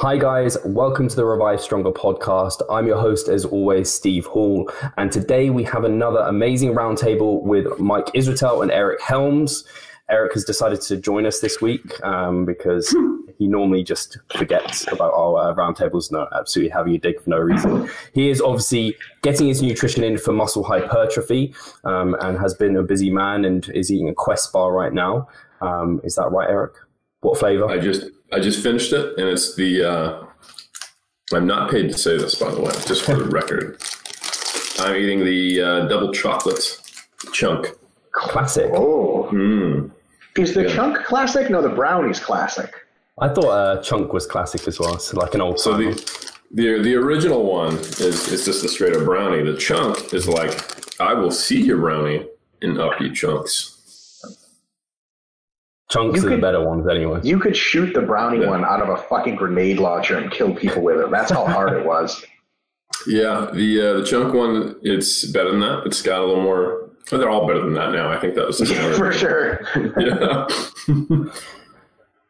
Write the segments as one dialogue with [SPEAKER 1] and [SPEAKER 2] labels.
[SPEAKER 1] Hi, guys. Welcome to the Revive Stronger podcast. I'm your host, as always, Steve Hall. And today we have another amazing roundtable with Mike Israetel and Eric Helms. Eric has decided to join us this week um, because he normally just forgets about our uh, roundtables. No, absolutely having a dig for no reason. He is obviously getting his nutrition in for muscle hypertrophy um, and has been a busy man and is eating a Quest bar right now. Um, is that right, Eric? What flavor?
[SPEAKER 2] I just I just finished it, and it's the. Uh, I'm not paid to say this, by the way, just for the record. I'm eating the uh, double chocolate chunk.
[SPEAKER 1] Classic.
[SPEAKER 3] Oh,
[SPEAKER 2] Mm.
[SPEAKER 3] is the
[SPEAKER 2] Yeah.
[SPEAKER 3] chunk classic? No, the brownie's classic.
[SPEAKER 1] I thought uh, Chunk was classic as well. So like an old
[SPEAKER 2] So the the the original one is is just a straight up brownie. The chunk is like I will see your brownie and up you chunks.
[SPEAKER 1] Chunks
[SPEAKER 3] You
[SPEAKER 1] are the better ones anyway.
[SPEAKER 3] You could shoot the brownie
[SPEAKER 2] Yeah.
[SPEAKER 3] one out of a fucking grenade launcher and kill people with it. That's how hard it was.
[SPEAKER 2] Yeah, the uh, the chunk one it's better than that. It's got a little more. Well, they're all better than that now. I think that was
[SPEAKER 3] Yeah, for sure.
[SPEAKER 2] yeah.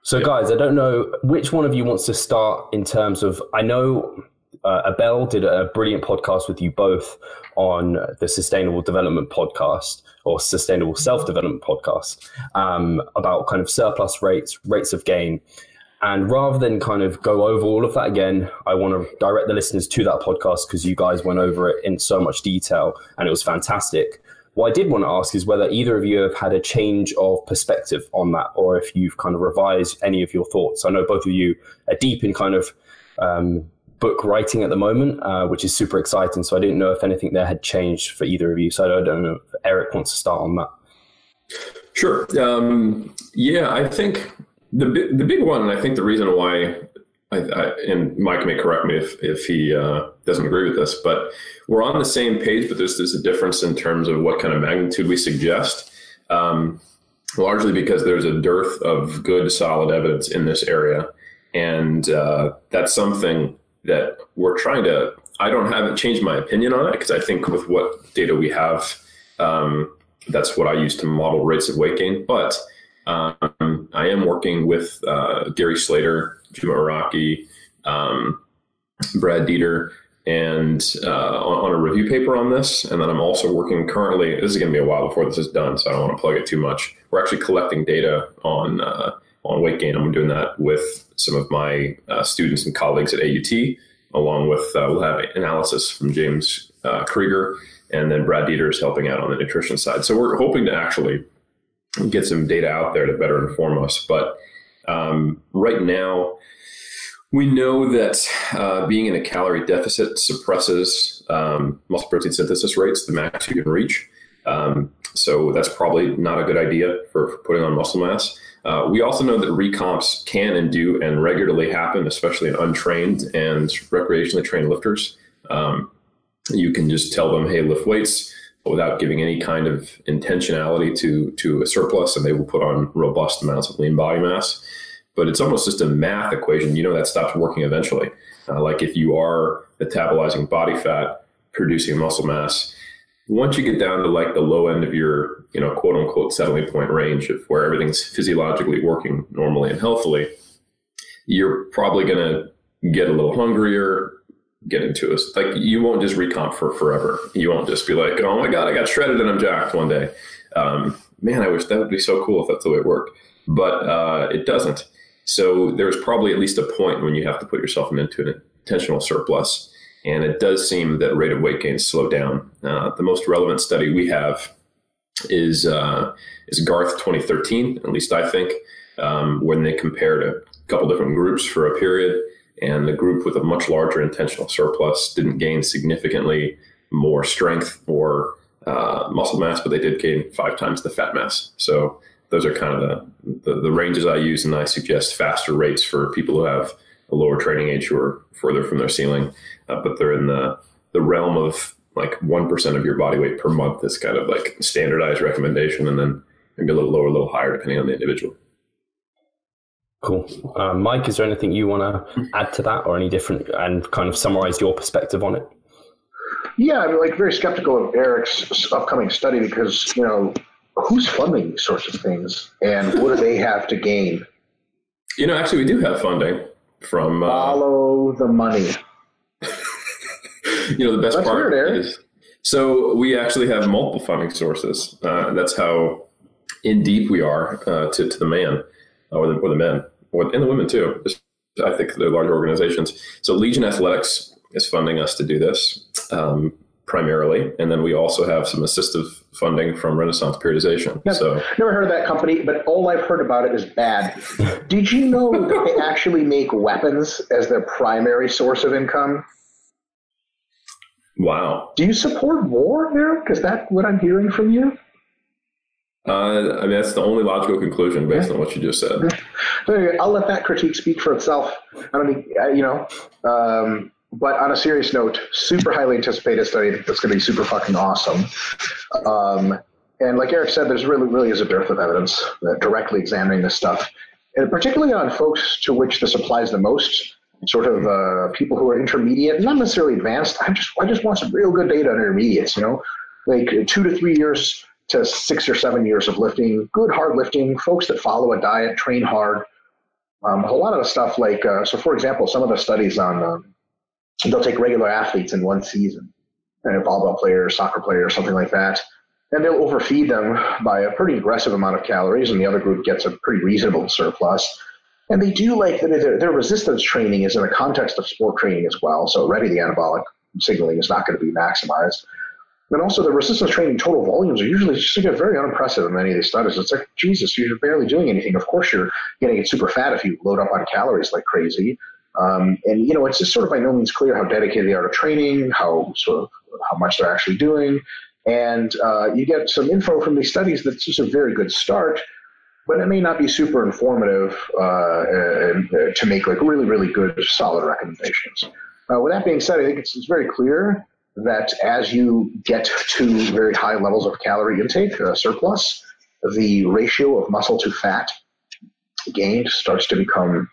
[SPEAKER 1] So, guys, I don't know which one of you wants to start in terms of. I know uh, Abel did a brilliant podcast with you both on the Sustainable Development podcast or Sustainable Self Development podcast um, about kind of surplus rates, rates of gain. And rather than kind of go over all of that again, I want to direct the listeners to that podcast because you guys went over it in so much detail and it was fantastic. What I did want to ask is whether either of you have had a change of perspective on that, or if you've kind of revised any of your thoughts. I know both of you are deep in kind of um, book writing at the moment, uh, which is super exciting. So I didn't know if anything there had changed for either of you. So I don't know if Eric wants to start on that.
[SPEAKER 2] Sure. Um, yeah, I think the the big one, and I think the reason why, I, I, and Mike may correct me if if he uh, doesn't agree with this, but we're on the same page, but there's there's a difference in terms of what kind of magnitude we suggest. Um, largely because there's a dearth of good, solid evidence in this area, and uh, that's something that we're trying to. I don't haven't changed my opinion on it because I think with what data we have. Um, that's what I use to model rates of weight gain. But um, I am working with uh, Gary Slater, Juma Iraki, um, Brad Dieter, and uh, on, on a review paper on this. And then I'm also working currently. This is going to be a while before this is done, so I don't want to plug it too much. We're actually collecting data on uh, on weight gain. I'm doing that with some of my uh, students and colleagues at AUT, along with uh, we'll have analysis from James uh, Krieger and then Brad Dieter is helping out on the nutrition side. So we're hoping to actually get some data out there to better inform us. But um, right now, we know that uh, being in a calorie deficit suppresses um, muscle protein synthesis rates, the max you can reach. Um, so that's probably not a good idea for, for putting on muscle mass. Uh, we also know that recomps can and do and regularly happen, especially in untrained and recreationally trained lifters. Um, you can just tell them, hey, lift weights without giving any kind of intentionality to, to a surplus, and they will put on robust amounts of lean body mass. But it's almost just a math equation. You know that stops working eventually. Uh, like if you are metabolizing body fat, producing muscle mass, once you get down to like the low end of your, you know, quote unquote settling point range of where everything's physiologically working normally and healthily, you're probably going to get a little hungrier, get into it. Like you won't just recomp for forever. You won't just be like, oh my god, I got shredded and I'm jacked one day. Um, man, I wish that would be so cool if that's the way it worked, but uh, it doesn't. So there's probably at least a point when you have to put yourself into an intentional surplus, and it does seem that rate of weight gain slow down. Uh, the most relevant study we have is uh, is Garthe 2013, at least I think, um, when they compared a couple different groups for a period and the group with a much larger intentional surplus didn't gain significantly more strength or uh, muscle mass, but they did gain five times the fat mass. So those are kind of the, the, the ranges I use, and I suggest faster rates for people who have a lower training age who are further from their ceiling, uh, but they're in the the realm of like one percent of your body weight per month is kind of like standardized recommendation, and then maybe a little lower, a little higher depending on the individual.
[SPEAKER 1] Cool. Uh, Mike, is there anything you want to add to that or any different and kind of summarize your perspective on it?
[SPEAKER 3] Yeah, I'm like very skeptical of Eric's upcoming study because you know who's funding these sorts of things and what do they have to gain?
[SPEAKER 2] You know, actually, we do have funding. From uh,
[SPEAKER 3] follow the money.
[SPEAKER 2] you know, the best
[SPEAKER 3] That's
[SPEAKER 2] part
[SPEAKER 3] weird,
[SPEAKER 2] is so we actually have multiple funding sources. Uh, that's how in deep we are uh, to, to the man or the, or the men or, and the women too. I think they're large organizations. So Legion Athletics is funding us to do this um, primarily, and then we also have some assistive funding from Renaissance Periodization.
[SPEAKER 3] Yep.
[SPEAKER 2] So
[SPEAKER 3] Never heard of that company, but all I've heard about it is bad. Did you know that they actually make weapons as their primary source of income?
[SPEAKER 2] wow,
[SPEAKER 3] Do you support war, Eric? Is that what I'm hearing from you?
[SPEAKER 2] uh, I mean that's the only logical conclusion based on what you just said.
[SPEAKER 3] I'll let that critique speak for itself. I don't uh, you know. Um, but on a serious note, super highly anticipated study that's going to be super fucking awesome. Um, and like Eric said, there's really, really is a dearth of evidence directly examining this stuff, and particularly on folks to which this applies the most. Sort of uh, people who are intermediate, not necessarily advanced. I just, I just want some real good data on intermediates. You know, like two to three years to six or seven years of lifting, good hard lifting, folks that follow a diet, train hard. Um, a lot of the stuff, like, uh, so for example, some of the studies on, um, they'll take regular athletes in one season, a volleyball player, soccer player, or something like that, and they'll overfeed them by a pretty aggressive amount of calories, and the other group gets a pretty reasonable surplus. And they do like their, their resistance training is in the context of sport training as well. So already the anabolic signaling is not going to be maximized. And also the resistance training total volumes are usually just like, very unimpressive in many of these studies. It's like, Jesus, you're barely doing anything. Of course you're going to get super fat if you load up on calories like crazy. Um, and you know, it's just sort of by no means clear how dedicated they are to training, how sort of how much they're actually doing. And uh, you get some info from these studies that's just a very good start, but it may not be super informative uh, and, uh, to make like really, really good, solid recommendations. Uh, with that being said, I think it's, it's very clear that as you get to very high levels of calorie intake uh, surplus, the ratio of muscle to fat gained starts to become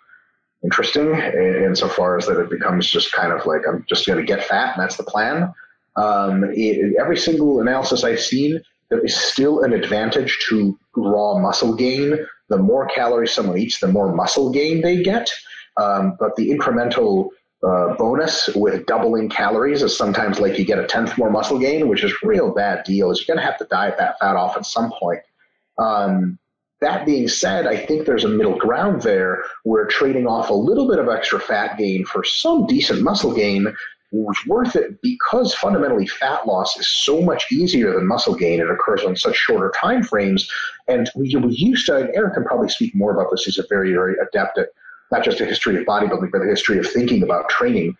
[SPEAKER 3] interesting in- insofar as that it becomes just kind of like I'm just going to get fat and that's the plan. Um, it, every single analysis I've seen, there is still an advantage to raw muscle gain. The more calories someone eats, the more muscle gain they get. Um, but the incremental uh, bonus with doubling calories is sometimes like you get a tenth more muscle gain, which is real bad deal. Is you're going to have to diet that fat off at some point. Um, that being said, I think there's a middle ground there where trading off a little bit of extra fat gain for some decent muscle gain was worth it because fundamentally fat loss is so much easier than muscle gain. It occurs on such shorter time frames. And we, we used to, and Eric can probably speak more about this. He's a very, very adept at not just a history of bodybuilding, but the history of thinking about training.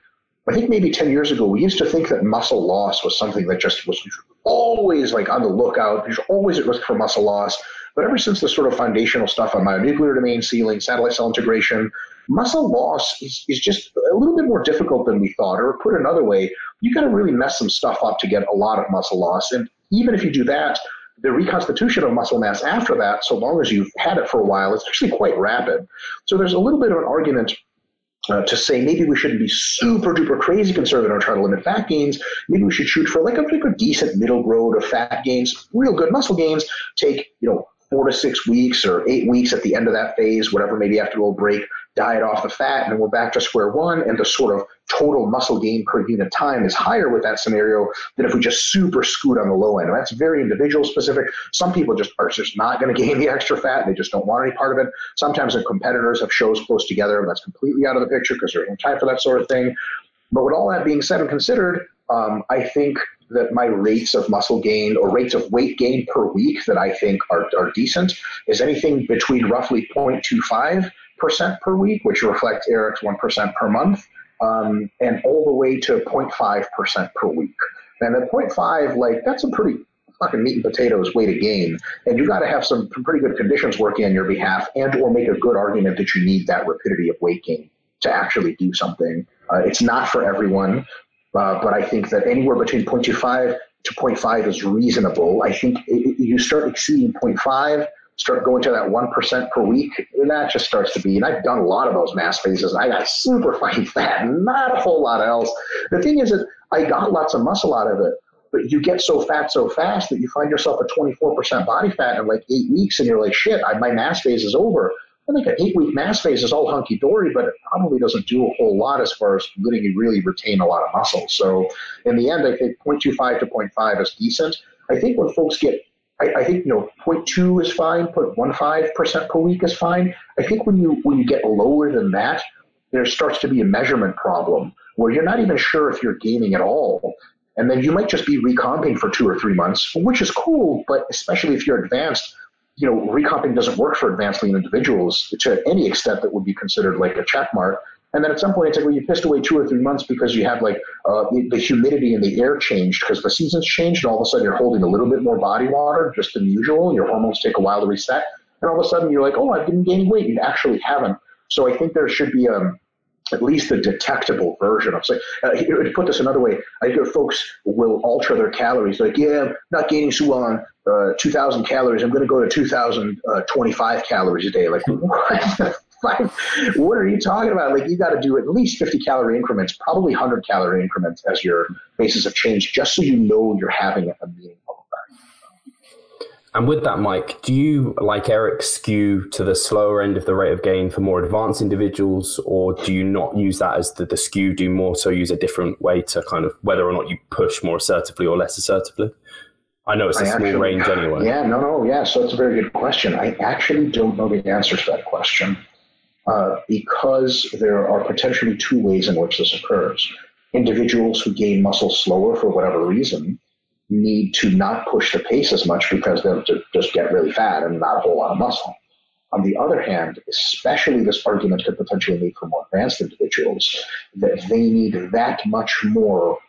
[SPEAKER 3] I think maybe 10 years ago, we used to think that muscle loss was something that just was always like on the lookout. You're always at risk for muscle loss. But ever since the sort of foundational stuff on myonuclear domain ceiling, satellite cell integration, muscle loss is, is just a little bit more difficult than we thought. Or put another way, you got to really mess some stuff up to get a lot of muscle loss. And even if you do that, the reconstitution of muscle mass after that, so long as you've had it for a while, it's actually quite rapid. So there's a little bit of an argument uh, to say maybe we shouldn't be super duper crazy conservative and try to limit fat gains. Maybe we should shoot for like a, like a decent middle road of fat gains, real good muscle gains. Take you know four to six weeks or eight weeks at the end of that phase, whatever. Maybe after a little break, diet off the fat, and then we're back to square one. And the sort of total muscle gain per unit time is higher with that scenario than if we just super scoot on the low end. And that's very individual specific. Some people just are just not going to gain the extra fat. They just don't want any part of it. Sometimes the competitors have shows close together, and that's completely out of the picture because there's no time for that sort of thing. But with all that being said and considered, um, I think that my rates of muscle gain or rates of weight gain per week that I think are, are decent is anything between roughly 0.25% per week, which reflects Eric's 1% per month, um, and all the way to 0.5% per week. And at 0.5, like, that's a pretty fucking meat and potatoes way to gain. And you got to have some pretty good conditions working on your behalf and or make a good argument that you need that rapidity of weight gain to actually do something. Uh, it's not for everyone, uh, but I think that anywhere between 0.25 to 0.5 is reasonable. I think it, you start exceeding 0.5, start going to that 1% per week, and that just starts to be, and I've done a lot of those mass phases, and I got super fucking fat, not a whole lot else. The thing is that I got lots of muscle out of it, but you get so fat so fast that you find yourself at 24% body fat in like eight weeks, and you're like, shit, I, my mass phase is over. I think an eight week mass phase is all hunky dory, but it probably doesn't do a whole lot as far as letting you really retain a lot of muscle. So in the end, I think 0.25 to 0.5 is decent. I think when folks get I, I, think you know 0.2 is fine, 0.15 percent per week is fine. I think when you when you get lower than that, there starts to be a measurement problem where you're not even sure if you're gaining at all. And then you might just be recomping for two or three months, which is cool, but especially if you're advanced, you know, recomping doesn't work for advanced lean individuals to any extent that would be considered like a check mark. And then at some point, it's like, well, you pissed away two or three months because you had like uh, the, humidity in the air changed because the seasons changed, and all of a sudden you're holding a little bit more body water just than usual. And Your hormones take a while to reset, and all of a sudden you're like, oh, I've been gaining weight. You actually haven't. So I think there should be a um, at least a detectable version of say uh, to put this another way i hear folks will alter their calories like yeah i'm not gaining so well on uh, 2000 calories i'm going to go to 2025 uh, calories a day like what what are you talking about like you got to do at least 50 calorie increments probably 100 calorie increments as your basis of change just so you know you're having a meaningful
[SPEAKER 1] and with that, Mike, do you, like Eric, skew to the slower end of the rate of gain for more advanced individuals, or do you not use that as the, the skew? Do more so use a different way to kind of whether or not you push more assertively or less assertively? I know it's a I small actually, range anyway.
[SPEAKER 3] Yeah, no, no, yeah. So it's a very good question. I actually don't know the answer to that question uh, because there are potentially two ways in which this occurs. Individuals who gain muscle slower for whatever reason need to not push the pace as much because they'll just get really fat and not a whole lot of muscle. On the other hand, especially this argument could potentially make for more advanced individuals that they need that much more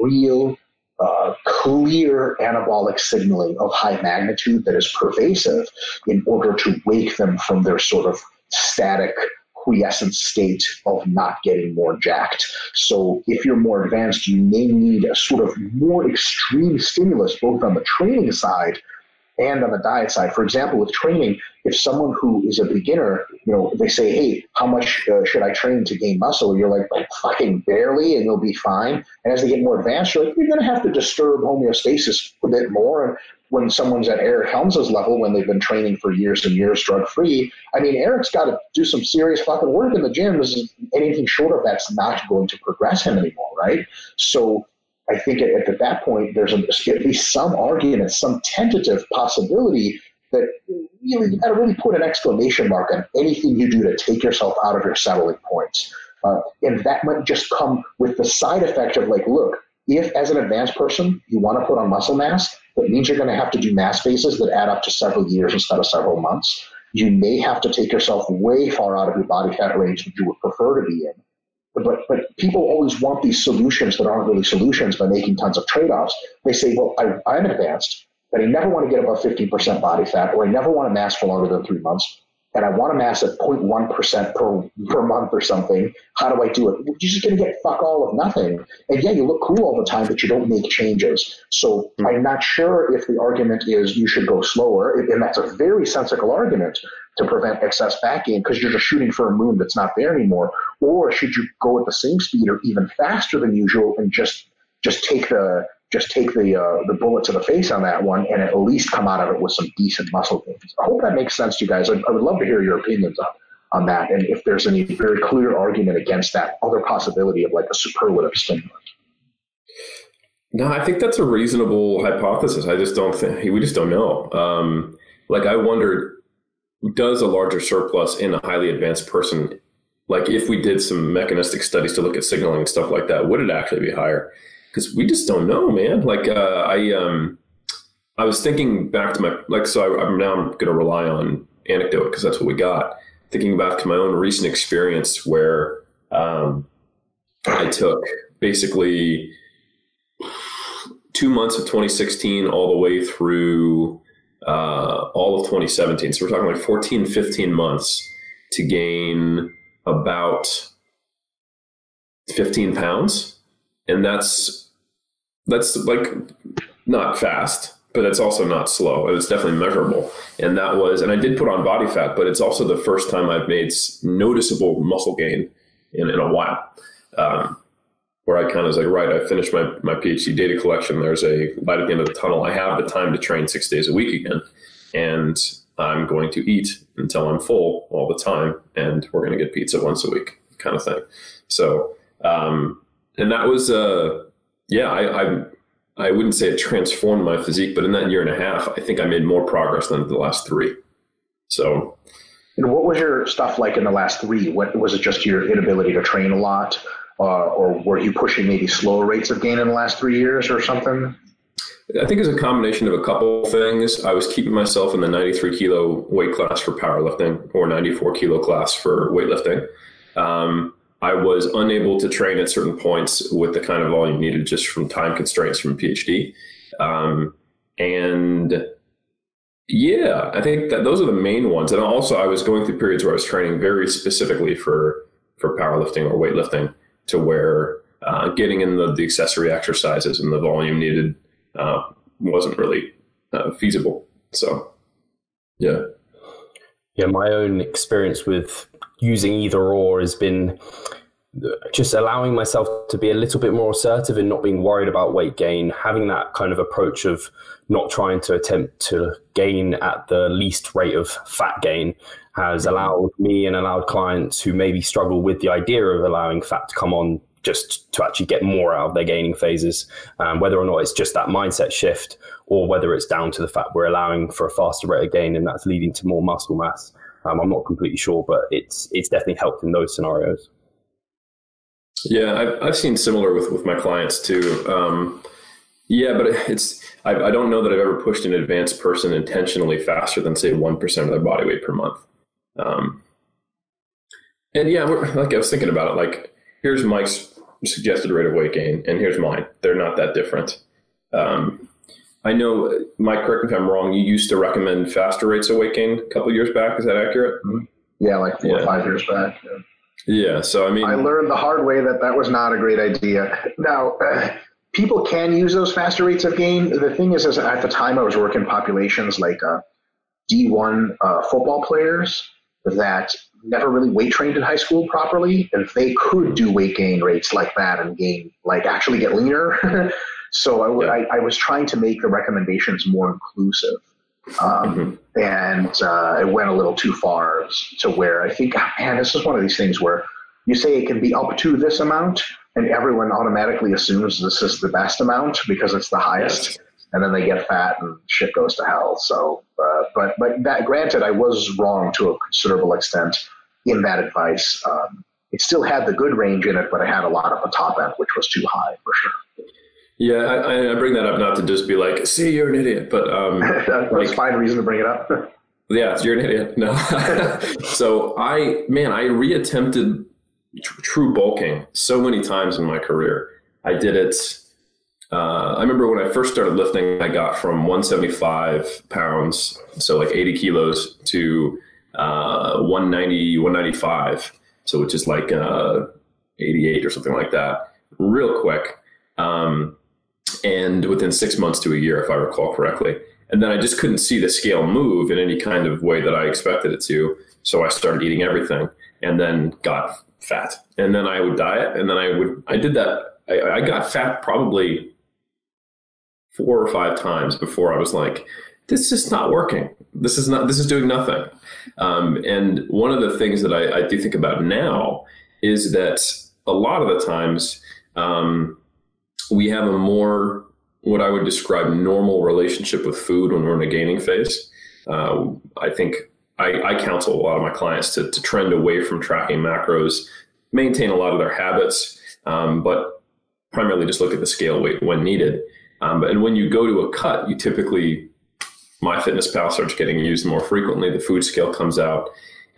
[SPEAKER 3] real, uh, clear anabolic signaling of high magnitude that is pervasive in order to wake them from their sort of static quiescent state of not getting more jacked. So if you're more advanced, you may need a sort of more extreme stimulus, both on the training side and on the diet side. For example, with training, if someone who is a beginner, you know, they say, "Hey, how much uh, should I train to gain muscle?" You're like, like, "Fucking barely," and you'll be fine. And as they get more advanced, you're like, "You're going to have to disturb homeostasis a bit more." And when someone's at Eric Helms's level, when they've been training for years and years drug free, I mean, Eric's got to do some serious fucking work in the gym. This is anything short of that's not going to progress him anymore, right? So I think at, at that point, there's a, at least some argument, some tentative possibility that really you got to really put an exclamation mark on anything you do to take yourself out of your settling points. Uh, and that might just come with the side effect of like, look, if as an advanced person you want to put on muscle mass, that means you're going to have to do mass phases that add up to several years instead of several months. You may have to take yourself way far out of your body fat range that you would prefer to be in. But, but people always want these solutions that aren't really solutions by making tons of trade offs. They say, well, I, I'm advanced, but I never want to get above 15% body fat, or I never want to mass for longer than three months and I want to mass at 0.1% per, per month or something, how do I do it? You're just going to get fuck all of nothing. And yeah, you look cool all the time, but you don't make changes. So mm-hmm. I'm not sure if the argument is you should go slower, and that's a very sensible argument to prevent excess gain because you're just shooting for a moon that's not there anymore. Or should you go at the same speed or even faster than usual and just just take the just take the uh, the bullet to the face on that one and at least come out of it with some decent muscle gains. I hope that makes sense to you guys. I, I would love to hear your opinions on on that and if there's any very clear argument against that other possibility of like a superlative stimulant.
[SPEAKER 2] No, I think that's a reasonable hypothesis. I just don't think we just don't know. Um, like I wondered, does a larger surplus in a highly advanced person, like if we did some mechanistic studies to look at signaling and stuff like that, would it actually be higher? because we just don't know, man. Like uh, I um I was thinking back to my like so I, am now I'm going to rely on anecdote because that's what we got. Thinking back to my own recent experience where um, I took basically two months of 2016 all the way through uh, all of 2017. So we're talking like 14, 15 months to gain about 15 pounds. And that's that's like not fast, but it's also not slow. It was definitely measurable. And that was, and I did put on body fat, but it's also the first time I've made noticeable muscle gain in, in a while. Um, where I kind of was like, right, I finished my, my PhD data collection. There's a light at the end of the tunnel. I have the time to train six days a week again. And I'm going to eat until I'm full all the time, and we're going to get pizza once a week, kind of thing. So, um, and that was, uh, yeah, I, I, I wouldn't say it transformed my physique, but in that year and a half, I think I made more progress than the last three. So,
[SPEAKER 3] and what was your stuff like in the last three? What was it? Just your inability to train a lot, uh, or were you pushing maybe slower rates of gain in the last three years, or something?
[SPEAKER 2] I think it's a combination of a couple things. I was keeping myself in the 93 kilo weight class for powerlifting or 94 kilo class for weightlifting. Um, I was unable to train at certain points with the kind of volume needed just from time constraints from PhD. Um, and yeah, I think that those are the main ones. And also, I was going through periods where I was training very specifically for for powerlifting or weightlifting, to where uh, getting in the, the accessory exercises and the volume needed uh, wasn't really uh, feasible. So, yeah.
[SPEAKER 1] Yeah, my own experience with using either or has been just allowing myself to be a little bit more assertive and not being worried about weight gain, having that kind of approach of not trying to attempt to gain at the least rate of fat gain has allowed me and allowed clients who maybe struggle with the idea of allowing fat to come on just to actually get more out of their gaining phases, um, whether or not it's just that mindset shift or whether it's down to the fact we're allowing for a faster rate of gain and that's leading to more muscle mass. Um, I'm not completely sure, but it's it's definitely helped in those scenarios.
[SPEAKER 2] Yeah, I've, I've seen similar with, with my clients too. Um, yeah, but it's I, I don't know that I've ever pushed an advanced person intentionally faster than say one percent of their body weight per month. Um, and yeah, like I was thinking about it, like here's Mike's suggested rate of weight gain, and here's mine. They're not that different. Um, I know, Mike, correct me if I'm wrong. You used to recommend faster rates of weight gain a couple years back. Is that accurate?
[SPEAKER 3] Mm-hmm. Yeah, like four yeah. or five years back. Yeah.
[SPEAKER 2] yeah. So I mean,
[SPEAKER 3] I learned the hard way that that was not a great idea. Now, uh, people can use those faster rates of gain. The thing is, is at the time I was working populations like uh, D1 uh, football players that never really weight trained in high school properly, and they could do weight gain rates like that and gain, like actually get leaner. so I, yeah. I, I, was trying to make the recommendations more inclusive. Um, mm-hmm. And uh, it went a little too far to where I think, man, this is one of these things where you say it can be up to this amount, and everyone automatically assumes this is the best amount because it's the highest. Yes and then they get fat and shit goes to hell. So, uh, but but that granted, I was wrong to a considerable extent in that advice. Um, it still had the good range in it, but it had a lot of the top end, which was too high for sure.
[SPEAKER 2] Yeah, I, I bring that up not to just be like, "See, you're an idiot," but um,
[SPEAKER 3] that's like, fine reason to bring it up.
[SPEAKER 2] yeah, you're an idiot. No, so I man, I reattempted tr- true bulking so many times in my career. I did it uh, I remember when I first started lifting, I got from 175 pounds, so like 80 kilos, to uh, 190, 195, so which is like uh, 88 or something like that, real quick. Um, and within six months to a year, if I recall correctly. And then I just couldn't see the scale move in any kind of way that I expected it to. So I started eating everything and then got fat. And then I would diet. And then I would, I did that. I, I got fat probably four or five times before I was like, this is not working. This is not, this is doing nothing. Um, and one of the things that I, I, do think about now is that a lot of the times um, we have a more, what I would describe normal relationship with food when we're in a gaining phase. Uh, I think I, I, counsel a lot of my clients to, to, trend away from tracking macros, maintain a lot of their habits, um, but primarily just look at the scale weight when needed. Um, and when you go to a cut, you typically, MyFitnessPal starts getting used more frequently. The food scale comes out.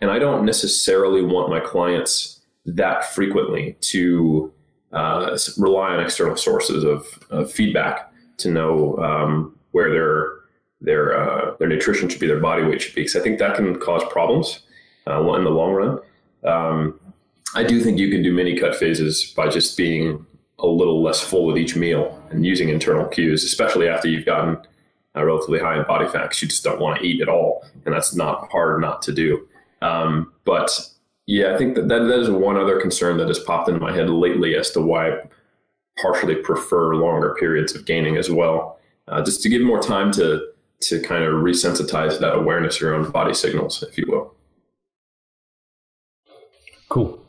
[SPEAKER 2] And I don't necessarily want my clients that frequently to uh, rely on external sources of, of feedback to know um, where their their uh, their nutrition should be, their body weight should be, because I think that can cause problems uh, in the long run. Um, I do think you can do mini cut phases by just being a little less full with each meal and using internal cues, especially after you've gotten relatively high in body fat because you just don't want to eat at all. And that's not hard not to do. Um, but yeah, I think that, that that is one other concern that has popped into my head lately as to why I partially prefer longer periods of gaining as well. Uh, just to give more time to to kind of resensitize that awareness of your own body signals, if you will.
[SPEAKER 1] Cool.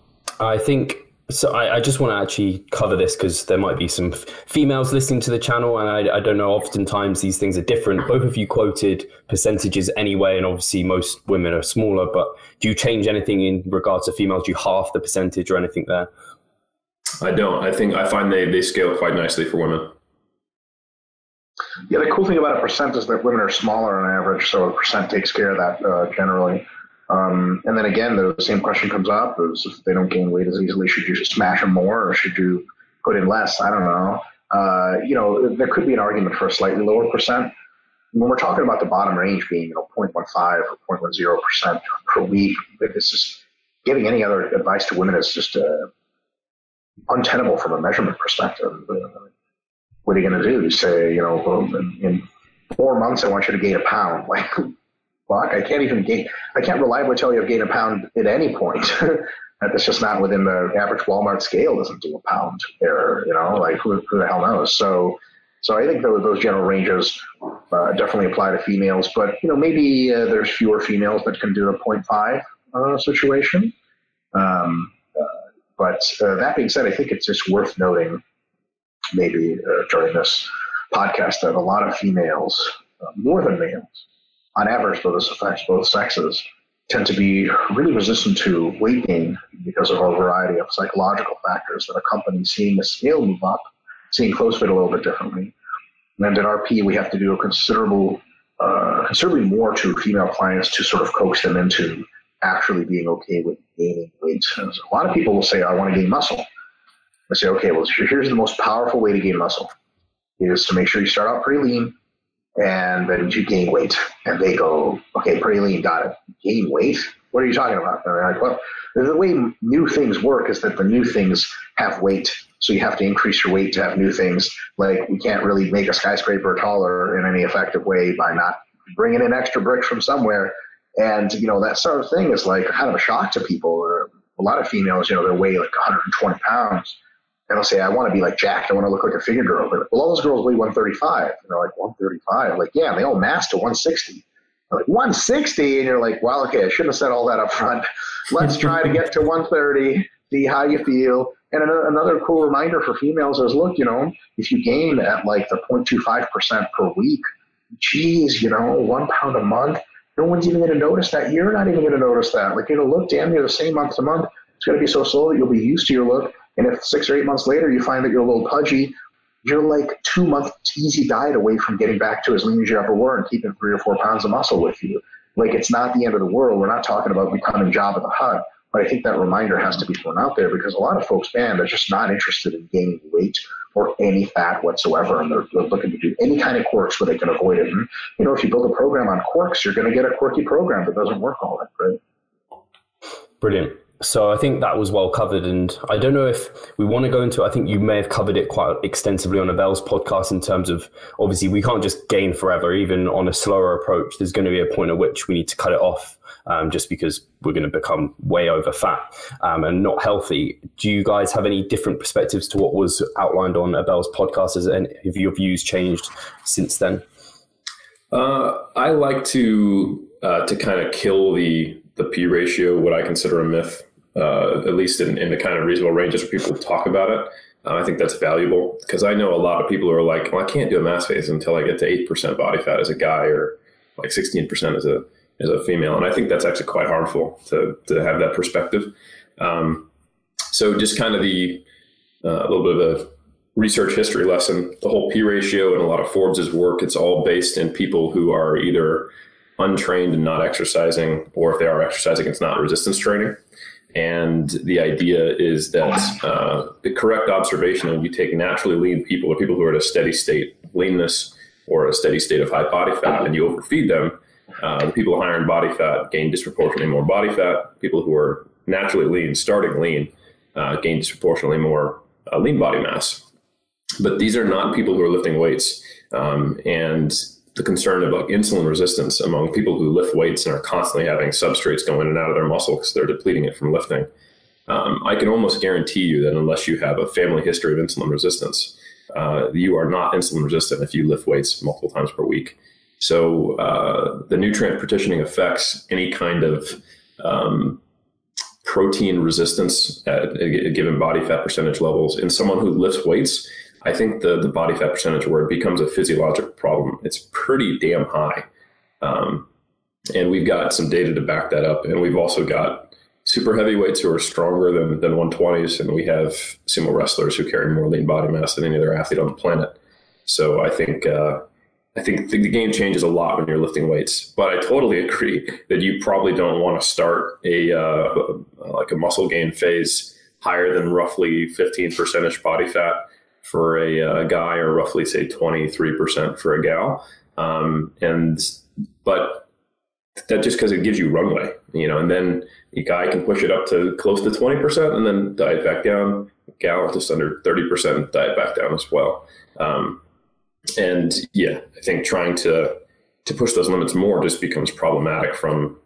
[SPEAKER 1] I think so. I, I just want to actually cover this because there might be some f- females listening to the channel, and I, I, don't know. Oftentimes these things are different. Both of you quoted percentages anyway, and obviously most women are smaller. But do you change anything in regards to females? Do you half the percentage or anything there?
[SPEAKER 2] I don't. I think I find they they scale quite nicely for women.
[SPEAKER 3] Yeah, the cool thing about a percent is that women are smaller on average, so a percent takes care of that uh, generally. Um, and then again, the same question comes up: is if they don't gain weight as easily, should you just smash them more, or should you put in less? I don't know. Uh, you know, there could be an argument for a slightly lower percent. When we're talking about the bottom range being, you know, 0.15 or 0.10 percent per week, it's just giving any other advice to women is just uh, untenable from a measurement perspective. What are you going to do? You say, you know, in four months, I want you to gain a pound. Like, I can't even gain, I can't reliably tell you I've gained a pound at any point. That's just not within the average Walmart scale doesn't do a pound error, you know, like who, who the hell knows? So, so I think those, those general ranges uh, definitely apply to females, but you know, maybe uh, there's fewer females that can do a 0.5 uh, situation. Um, uh, but uh, that being said, I think it's just worth noting, maybe uh, during this podcast, that a lot of females, more than males, on average, though this affects both sexes, tend to be really resistant to weight gain because of a variety of psychological factors that accompany seeing the scale move up, seeing close fit a little bit differently. And at RP, we have to do a considerable, uh, considerably more to female clients to sort of coax them into actually being okay with gaining weight. So a lot of people will say, I want to gain muscle. I say, okay, well, here's the most powerful way to gain muscle is to make sure you start out pretty lean, and then you gain weight. And they go, okay, pretty lean, got it. Gain weight? What are you talking about? And they're like, well, the way new things work is that the new things have weight. So you have to increase your weight to have new things. Like we can't really make a skyscraper taller in any effective way by not bringing in extra bricks from somewhere. And, you know, that sort of thing is like kind of a shock to people. A lot of females, you know, they weigh like 120 pounds and they'll say, I want to be like jacked. I want to look like a figure girl. But well, all those girls weigh 135. And they're like, 135? Like, yeah, and they all mass to 160. They're like, 160? And you're like, well, okay, I shouldn't have said all that up front. Let's try to get to 130, see how you feel. And another cool reminder for females is, look, you know, if you gain at like the 0.25% per week, geez, you know, one pound a month, no one's even going to notice that. You're not even going to notice that. Like, it'll look damn near the same month to month. It's going to be so slow that you'll be used to your look and if six or eight months later you find that you're a little pudgy, you're like two month easy diet away from getting back to as lean as you ever were and keeping three or four pounds of muscle with you. Like it's not the end of the world. We're not talking about becoming Jabba the Hutt. But I think that reminder has to be thrown out there because a lot of folks, man, they're just not interested in gaining weight or any fat whatsoever. And they're, they're looking to do any kind of quirks where they can avoid it. And, you know, if you build a program on quirks, you're going to get a quirky program that doesn't work all that great.
[SPEAKER 1] Brilliant so I think that was well covered, and I don't know if we want to go into. I think you may have covered it quite extensively on Abel's podcast in terms of obviously we can't just gain forever. Even on a slower approach, there's going to be a point at which we need to cut it off, um, just because we're going to become way over fat um, and not healthy. Do you guys have any different perspectives to what was outlined on Abel's podcast? Has any, have your views changed since then?
[SPEAKER 2] Uh, I like to uh, to kind of kill the the P ratio, what I consider a myth, uh, at least in, in the kind of reasonable ranges where people talk about it. Uh, I think that's valuable because I know a lot of people who are like, well, I can't do a mass phase until I get to 8% body fat as a guy or like 16% as a, as a female. And I think that's actually quite harmful to, to have that perspective. Um, so just kind of the, uh, a little bit of a research history lesson, the whole P ratio and a lot of Forbes's work, it's all based in people who are either untrained and not exercising, or if they are exercising, it's not resistance training. And the idea is that uh, the correct observation of you take naturally lean people or people who are at a steady state of leanness or a steady state of high body fat and you overfeed them, uh, the people higher in body fat gain disproportionately more body fat. People who are naturally lean, starting lean, uh, gain disproportionately more uh, lean body mass. But these are not people who are lifting weights. Um, and the concern about insulin resistance among people who lift weights and are constantly having substrates go in and out of their muscle because they're depleting it from lifting. Um, I can almost guarantee you that unless you have a family history of insulin resistance, uh, you are not insulin resistant if you lift weights multiple times per week. So uh, the nutrient partitioning affects any kind of um, protein resistance at a given body fat percentage levels in someone who lifts weights. I think the the body fat percentage where it becomes a physiological problem, it's pretty damn high. Um, and we've got some data to back that up. And we've also got super heavyweights who are stronger than, than 120s. And we have sumo wrestlers who carry more lean body mass than any other athlete on the planet. So I think, uh, I think the game changes a lot when you're lifting weights, but I totally agree that you probably don't want to start a uh, like a muscle gain phase higher than roughly 15 percentage body fat for a, a, uh, guy, or roughly say 23 percent for a gal. Um, and but that just because it gives you runway, you know, and then a guy can push it up to close to 20% and then diet back down. Gal just under 30% diet back down as well. Um, and yeah, I think trying to to push those limits more just becomes problematic from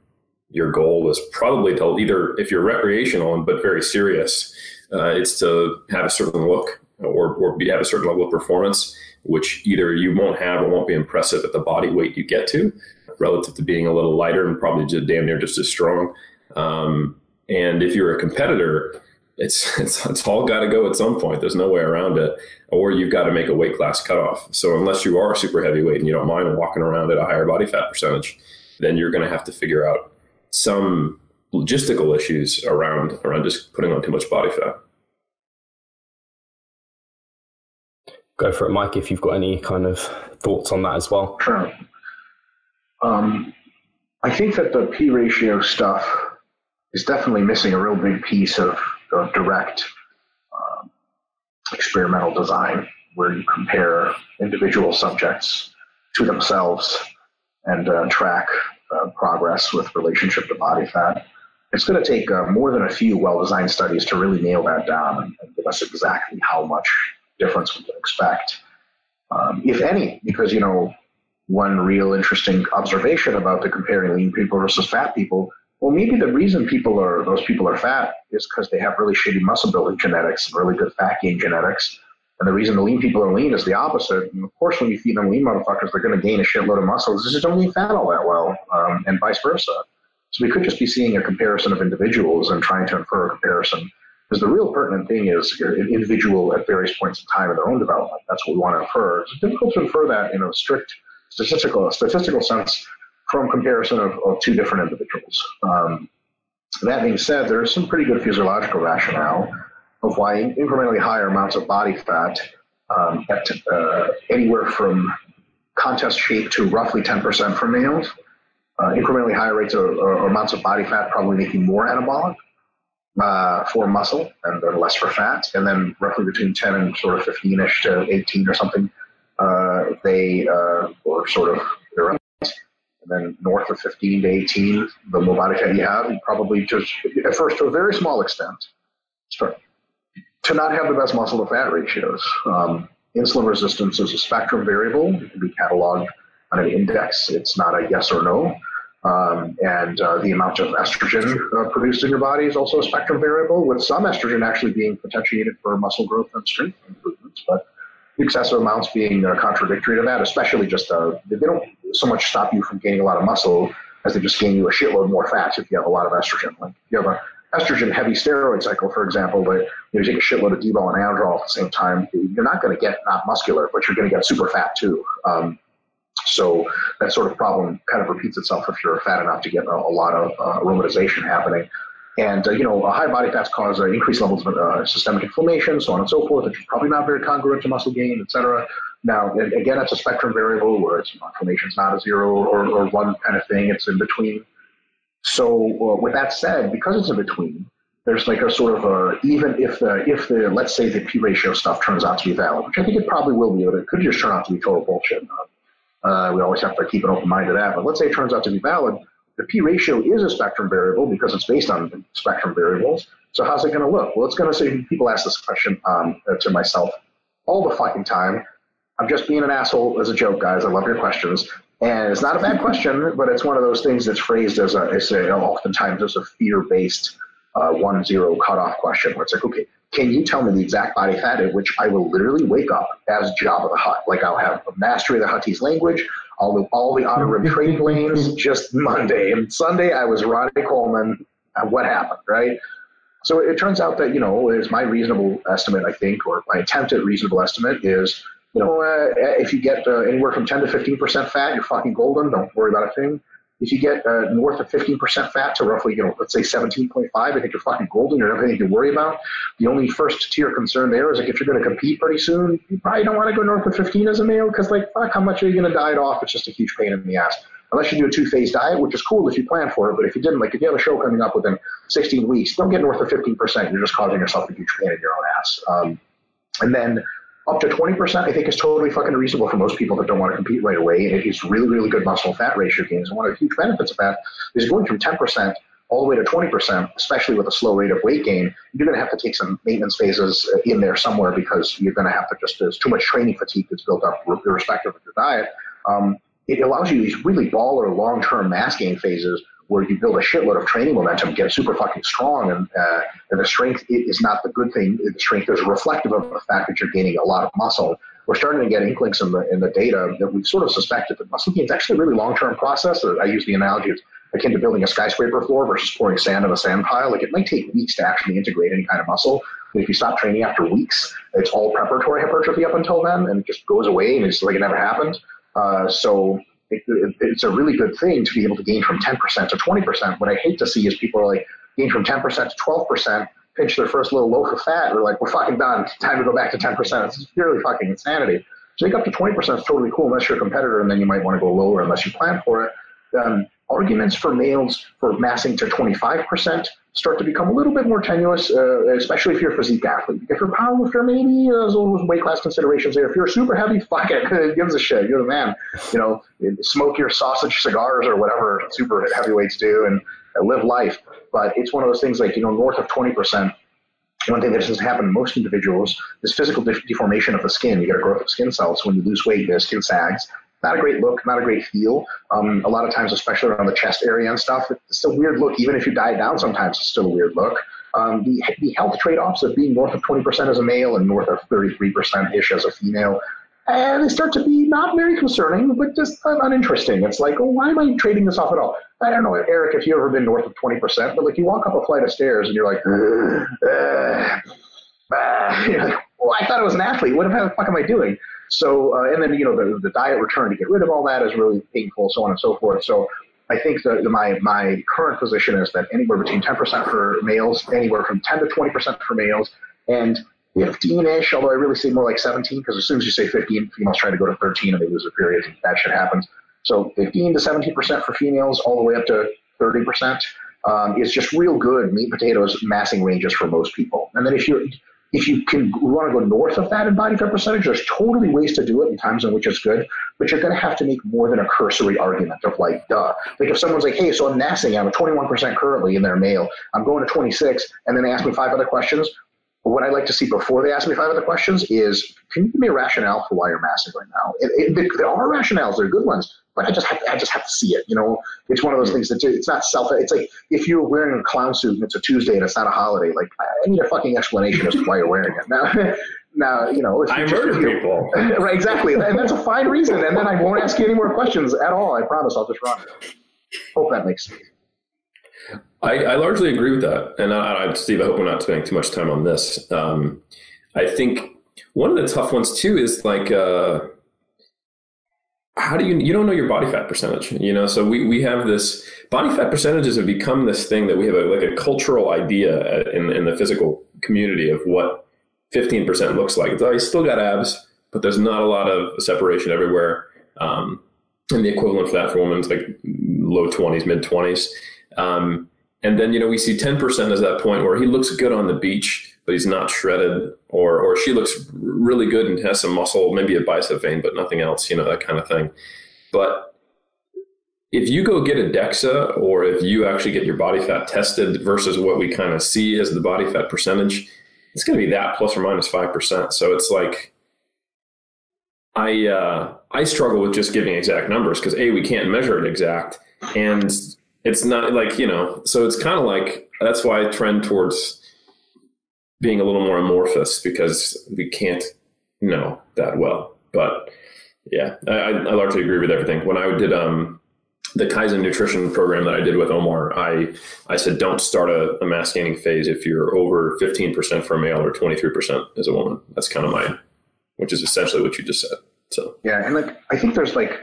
[SPEAKER 2] your goal is probably to either if you're recreational and but very serious, uh, it's to have a certain look or or be, have a certain level of performance, which either you won't have or won't be impressive at the body weight you get to, relative to being a little lighter and probably just damn near just as strong. Um, and if you're a competitor, it's it's, it's all got to go at some point. There's no way around it. Or you've got to make a weight class cutoff. So unless you are super heavyweight and you don't mind walking around at a higher body fat percentage, then you're going to have to figure out some logistical issues around around just putting on too much body fat.
[SPEAKER 1] Go for it, Mike. If you've got any kind of thoughts on that as well.
[SPEAKER 3] Sure. Um, I think that the P ratio stuff is definitely missing a real big piece of, of direct um, experimental design where you compare individual subjects to themselves and uh, track uh, progress with relationship to body fat. It's going to take uh, more than a few well designed studies to really nail that down and, and, give us exactly how much difference we can expect, um, if any, because, you know, one real interesting observation about the comparing lean people versus fat people. Well, maybe the reason people are those people are fat is because they have really shitty muscle building genetics and really good fat gain genetics. And the reason the lean people are lean is the opposite. And of course, when you feed them lean motherfuckers, they're going to gain a shitload of muscle. They just don't lean fat all that well, um, and vice versa. So we could just be seeing a comparison of individuals and trying to infer a comparison. Because the real pertinent thing is an individual at various points in time in their own development. That's what we want to infer. It's difficult to infer that in a strict statistical statistical sense from comparison of, of two different individuals. Um, that being said, there is some pretty good physiological rationale of why incrementally higher amounts of body fat um, at uh, anywhere from contest shape to roughly 10% for males, uh, incrementally higher rates of, or amounts of body fat probably making more anabolic uh, for muscle and less for fat, and then roughly between 10 and sort of 15ish to 18 or something uh, they uh, were sort of and then north of 15 to 18, the more body fat you have, you probably just, at first to a very small extent, start to not have the best muscle to fat ratios. Um, insulin resistance is a spectrum variable. It can be cataloged on an index. It's not a yes or no. Um, and uh, the amount of estrogen uh, produced in your body is also a spectrum variable, with some estrogen actually being potentiated for muscle growth and strength improvements. But excessive amounts being uh, contradictory to that, especially just uh, they don't so much stop you from gaining a lot of muscle as they just gain you a shitload more fat if you have a lot of estrogen. Like you have a estrogen heavy steroid cycle, for example, but you, take a shitload of D-bol and Anadrol at the same time, you're not going to get not muscular, but you're going to get super fat too. Um, so that sort of problem kind of repeats itself if you're fat enough to get a, a lot of uh, aromatization happening. And, uh, you know, a high body fats cause uh, increased levels of uh, systemic inflammation, so on and so forth, is probably not very congruent to muscle gain, et cetera. Now, again, it's a spectrum variable where it's, you know, inflammation is not a zero or, or one kind of thing, it's in between. So, uh, with that said, because it's in between, there's like a sort of a, even if the, if the, let's say the P ratio stuff turns out to be valid, which I think it probably will be, but it could just turn out to be total bullshit. Uh, we always have to keep an open mind to that. But let's say it turns out to be valid the p ratio is a spectrum variable because it's based on spectrum variables. So how's it going to look? Well, it's going to say people ask this question um, to myself all the fucking time. I'm just being an asshole as a joke, guys. I love your questions. And it's not a bad question, but it's one of those things that's phrased as a, as a oftentimes as a fear-based uh, one zero cutoff question where it's like, okay, can you tell me the exact body fat at which I will literally wake up as Jabba the Hutt? Like I'll have a mastery of the Huttese language. all the all the Outer Rim trading lanes just Monday and Sunday. I was Ronnie Coleman. What happened, right? So it turns out that you know, is my reasonable estimate, I think, or my attempt at reasonable estimate is, you know, uh, if you get uh, anywhere from 10 to 15 percent fat, you're fucking golden. Don't worry about a thing. If you get uh, north of 15% fat to roughly, you know, let's say 17.5, I think you're fucking golden. You don't have anything to worry about. The only first tier concern there is like if you're going to compete pretty soon, you probably don't want to go north of 15 as a male because like fuck, how much are you going to diet off? It's just a huge pain in the ass. Unless you do a two-phase diet, which is cool if you plan for it, but if you didn't, like if you have a show coming up within 16 weeks, don't get north of 15%. You're just causing yourself a huge pain in your own ass. Um, and then up to 20%, I think is totally fucking reasonable for most people that don't want to compete right away. And it gives really, really good muscle fat ratio gains. And one of the huge benefits of that is going from 10% all the way to 20%, especially with a slow rate of weight gain, you're going to have to take some maintenance phases in there somewhere because you're going to have to just, there's too much training fatigue that's built up irrespective of your diet. Um, it allows you these really baller long-term mass gain phases where you build a shitload of training momentum, get super fucking strong, and, uh, and the strength is not the good thing. The strength is reflective of the fact that you're gaining a lot of muscle. We're starting to get inklings in the in the data that we've sort of suspected that muscle gain is actually a really long term process. I use the analogy it's akin to building a skyscraper floor versus pouring sand on a sand pile. Like it might take weeks to actually integrate any kind of muscle. If you stop training after weeks, it's all preparatory hypertrophy up until then, and it just goes away and it's like it never happened. Uh, so it, it, it's a really good thing to be able to gain from 10% to 20%. What I hate to see is people are like gain from 10% to 12%, pinch their first little loaf of fat, they're like, we're fucking done. Time to go back to 10%. It's purely fucking insanity. So make up to 20% is totally cool unless you're a competitor, and then you might want to go lower unless you plan for it. Um, arguments for males for massing to 25% start to become a little bit more tenuous, uh, especially if you're a physique athlete. If you're a powerlifter, maybe uh, those weight class considerations there. If you're super heavy, fuck it. it gives a shit. You're the man. You know, smoke your sausage cigars or whatever super heavyweights do and uh, live life. But it's one of those things like, you know, north of 20%. One thing that doesn't happen in most individuals is physical de- deformation of the skin. You get a growth of skin cells. When you lose weight, the skin sags not a great look, not a great feel. Um, a lot of times, especially around the chest area and stuff, it's a weird look. Even if you diet down, sometimes it's still a weird look. Um, the, the health trade-offs of being north of 20% as a male and north of 33%-ish as a female, and they start to be not very concerning, but just uninteresting. It's like, oh, why am I trading this off at all? I don't know, Eric, if you've ever been north of 20%, but like you walk up a flight of stairs and you're like, uh, uh, you're like well, I thought I was an athlete. What the fuck am I doing? So, uh, and then, you know, the, the diet return to get rid of all that is really painful, so on and so forth. So I think that my, my current position is that anywhere between 10% for males, anywhere from 10 to 20% for males, and 15-ish, although I really say more like 17, because as soon as you say 15, females try to go to 13 and they lose their periods, and that shit happens. So 15 to 17% for females, all the way up to 30% um, is just real good meat potatoes massing ranges for most people. And then if you if you can want to go north of that in body fat percentage, there's totally ways to do it in times in which it's good, but you're going to have to make more than a cursory argument of like, duh. Like if someone's like, hey, so I'm massing, I'm a 21% currently in their male, I'm going to 26, and then they ask me five other questions. What I like to see before they ask me five other questions is, can you give me a rationale for why you're massing right now? It, it, there are rationales, they're good ones, but I just have to, I just have to see it. You know, it's one of those mm-hmm. things that it's not self. It's like if you're wearing a clown suit and it's a Tuesday and it's not a holiday. Like I need a fucking explanation as to why you're wearing it. Now, now you know.
[SPEAKER 2] I murder people.
[SPEAKER 3] right, exactly, and that's a fine reason. And then I won't ask you any more questions at all. I promise. I'll just run. Hope that makes sense.
[SPEAKER 2] I, I largely agree with that, and I, I, Steve, I hope we're not spending too much time on this. Um, I think one of the tough ones too is like. Uh, how do you you don't know your body fat percentage you know so we, we have this body fat percentages have become this thing that we have a, like a cultural idea in, in the physical community of what 15% looks like it's, you still got abs but there's not a lot of separation everywhere um, and the equivalent for that for women is like low 20s mid 20s um, and then you know we see 10% as that point where he looks good on the beach but he's not shredded, or or she looks really good and has some muscle, maybe a bicep vein, but nothing else, you know, that kind of thing. But if you go get a DEXA, or if you actually get your body fat tested versus what we kind of see as the body fat percentage, it's going to be that plus or minus five percent. So it's like I uh, I struggle with just giving exact numbers because a we can't measure it exact, and it's not like you know. So it's kind of like that's why I trend towards being a little more amorphous because we can't know that well. But Yeah, I, I largely agree with everything. When I did um, the Kaizen nutrition program that I did with Omar, I I said don't start a, a mass gaining phase if you're over 15% for a male or 23% as a woman. That's kind of my, which is essentially what you just said. So
[SPEAKER 3] yeah, and like I think there's like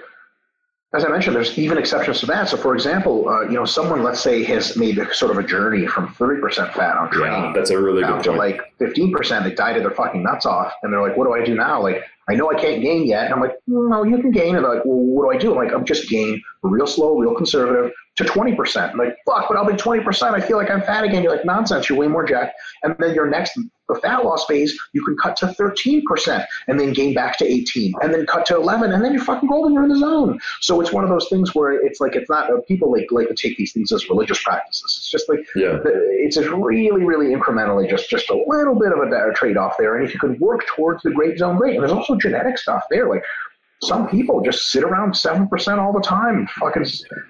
[SPEAKER 3] as I mentioned, there's even exceptions to that. So, for example, uh, you know, someone let's say has made sort of a journey from 30% fat on training
[SPEAKER 2] yeah, that's a really good
[SPEAKER 3] to like 15%. They dieted their fucking nuts off, and they're like, "What do I do now?" Like, I know I can't gain yet. And I'm like, "No, you can gain." And they're like, "Well, what do I do?" I'm like, "I'm just gain real slow, real conservative to 20%." I'm like, "Fuck, but I'll be 20%. I feel like I'm fat again." You're like, "Nonsense. You're way more jacked." And then your next the fat loss phase, you can cut to 13% and then gain back to 18 and then cut to 11 and then you're fucking golden. You're in the zone. So it's one of those things where it's like, it's not, uh, people like, like to take these things as religious practices. It's just like,
[SPEAKER 2] Yeah.
[SPEAKER 3] it's just really, really incrementally just, just a little bit of a better trade off there. And if you could work towards the great zone, great. And there's also genetic stuff there. Like some people just sit around 7% all the time, fucking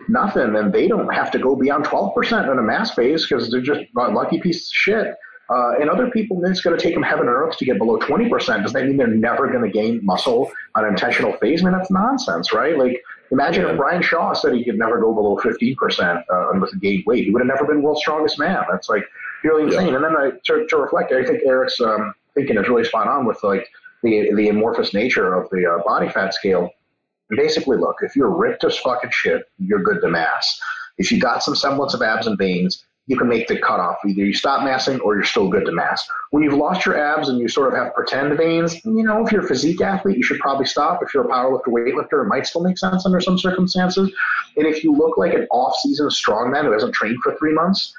[SPEAKER 3] nothing. And they don't have to go beyond 12% in a mass phase because they're just a lucky piece of shit. Uh, and other people, it's going to take them heaven and earth to get below 20%. Does that mean they're never going to gain muscle on an intentional phase? I mean, that's nonsense, right? Like, imagine
[SPEAKER 2] Yeah.
[SPEAKER 3] if Brian Shaw said he could never go below 15% uh, with a gain weight. He would have never been world's strongest man. That's like really insane. And then I, to, to reflect, I think Eric's um, thinking is really spot on with like the, the amorphous nature of the uh, body fat scale. Basically, look, if you're ripped as fucking shit, you're good to mass. If you got some semblance of abs and veins, you can make the cutoff. Either you stop massing or you're still good to mass. When you've lost your abs and you sort of have pretend veins, you know, if you're a physique athlete, you should probably stop. If you're a powerlifter, weightlifter, it might still make sense under some circumstances. And if you look like an off-season strongman who hasn't trained for three months,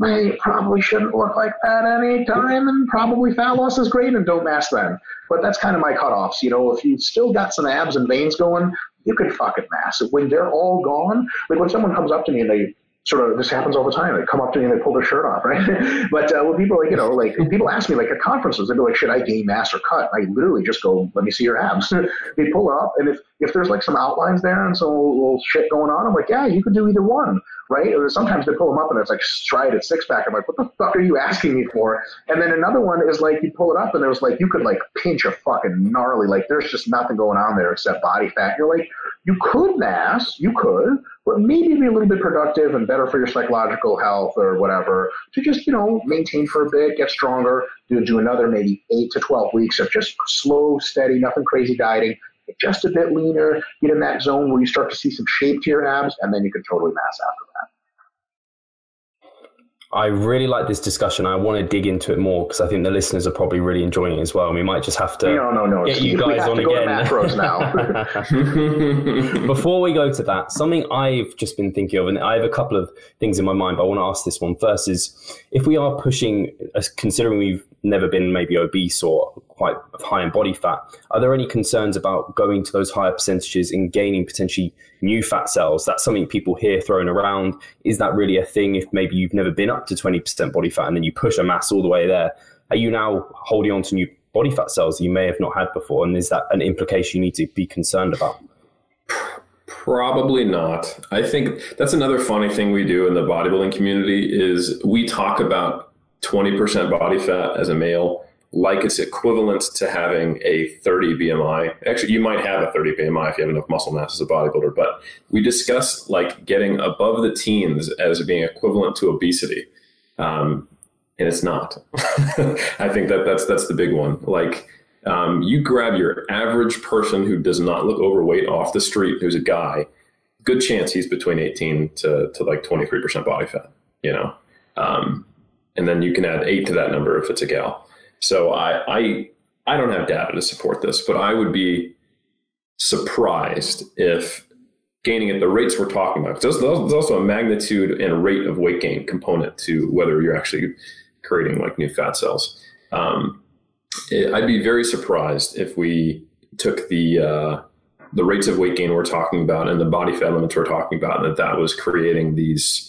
[SPEAKER 3] they probably shouldn't look like that any time, and probably fat loss is great, and don't mass then. But that's kind of my cutoffs. You know, if you've still got some abs and veins going, you could fucking mass. When they're all gone, like when someone comes up to me and they sort of this happens all the time. They come up to me and they pull their shirt off, right? but uh, when people like you know like people ask me like at conferences, they'd be like, "Should I gain mass or cut?" I literally just go, "Let me see your abs." they pull it up, and if if there's like some outlines there and some little shit going on, I'm like, "Yeah, you could do either one." Right? Or sometimes they pull them up and it's like striated six pack. I'm like, what the fuck are you asking me for? And then another one is like you pull it up and there's like you could like pinch a fucking gnarly like there's just nothing going on there except body fat. You're like, you could mass, you could, but maybe be a little bit productive and better for your psychological health or whatever to just you know maintain for a bit, get stronger, do do another maybe eight to twelve weeks of just slow, steady, nothing crazy dieting. Get just a bit leaner, get in that zone where you start to see some shape to your abs, and then you can totally mass after that.
[SPEAKER 1] I really like this discussion. I want to dig into it more because I think the listeners are probably really enjoying it as well. And we might just have to
[SPEAKER 3] No, no, no.
[SPEAKER 1] get you
[SPEAKER 3] we
[SPEAKER 1] guys
[SPEAKER 3] have
[SPEAKER 1] on
[SPEAKER 3] to go to
[SPEAKER 1] again.
[SPEAKER 3] macros now.
[SPEAKER 1] Before we go to that, something I've just been thinking of, and I have a couple of things in my mind, but I want to ask this one first: is if we are pushing, considering we've never been maybe obese or quite high in body fat, are there any concerns about going to those higher percentages and gaining potentially new fat cells? That's something people hear thrown around. Is that really a thing? If maybe you've never been up to twenty percent body fat and then you push a mass all the way there, are you now holding on to new body fat cells you may have not had before? And is that an implication you need to be concerned about?
[SPEAKER 2] Probably not. I think that's another funny thing we do in the bodybuilding community is we talk about 20% body fat as a male like it's equivalent to having a 30 BMI. Actually, you might have a 30 BMI if you have enough muscle mass as a bodybuilder, but we discuss like getting above the teens as being equivalent to obesity. Um, and it's not. I think that that's that's the big one. Like um, you grab your average person who does not look overweight off the street, who's a guy, good chance he's between 18 to, to like 23% body fat, you know? Um, and then you can add eight to that number if it's a gal. So I, I, I don't have data to support this, but I would be surprised if gaining at the rates we're talking about, there's also a magnitude and rate of weight gain component to whether you're actually creating like new fat cells. Um, it, I'd be very surprised if we took the uh, the rates of weight gain we're talking about and the body fat limits we're talking about, and that that was creating these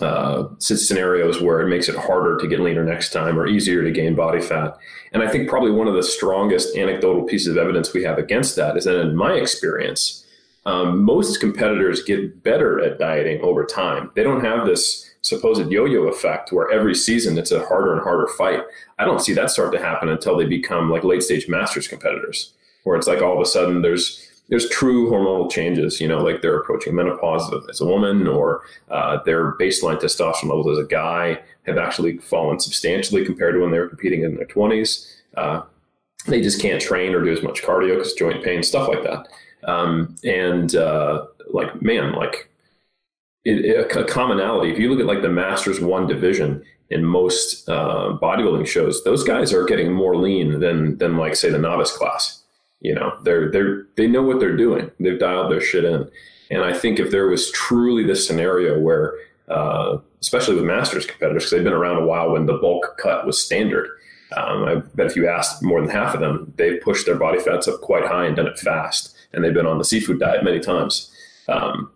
[SPEAKER 2] uh, scenarios where it makes it harder to get leaner next time or easier to gain body fat. And I think probably one of the strongest anecdotal pieces of evidence we have against that is that in my experience, um, most competitors get better at dieting over time. They don't have this supposed yo-yo effect where every season it's a harder and harder fight. I don't see that start to happen until they become like late stage masters competitors. where it's like all of a sudden there's there's true hormonal changes, you know, like they're approaching menopause as a woman or uh, their baseline testosterone levels as a guy have actually fallen substantially compared to when they were competing in their 20s. Uh, they just can't train or do as much cardio because joint pain, stuff like that. Um, and uh, like, man, like it, it, a commonality. If you look at like the Masters One division in most uh, bodybuilding shows, those guys are getting more lean than than like say the novice class. You know, they're they're they know what they're doing. They've dialed their shit in. And I think if there was truly this scenario where, uh, especially with Masters competitors, because they've been around a while when the bulk cut was standard. Um, I bet if you asked more than half of them, they've pushed their body fats up quite high and done it fast, and they've been on the seafood diet many times. Um,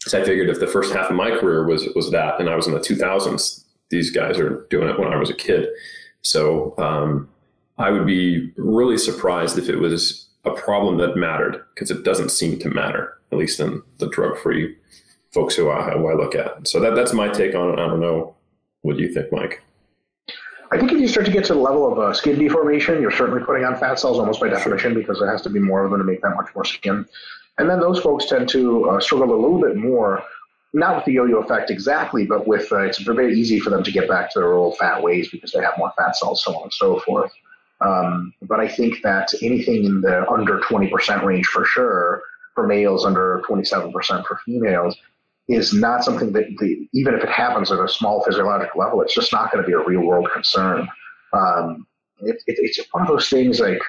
[SPEAKER 2] so I figured if the first half of my career was was that, and I was in the 2000s, these guys are doing it when I was a kid. So um, I would be really surprised if it was a problem that mattered because it doesn't seem to matter, at least in the drug free folks who I, who I look at. So that that's my take on it. I don't know. What do you think, Mike?
[SPEAKER 3] I think if you start to get to the level of uh, skin deformation, you're certainly putting on fat cells almost by definition because there has to be more of them to make that much more skin. And then those folks tend to uh, struggle a little bit more, not with the yo-yo effect exactly, but with uh, it's very easy for them to get back to their old fat ways because they have more fat cells, so on and so forth. Um, but I think that anything in the under 20% range for sure for males, under 27% for females, is not something that the, even if it happens at a small physiological level, it's just not going to be a real world concern. Um, it, it, it's one of those things like,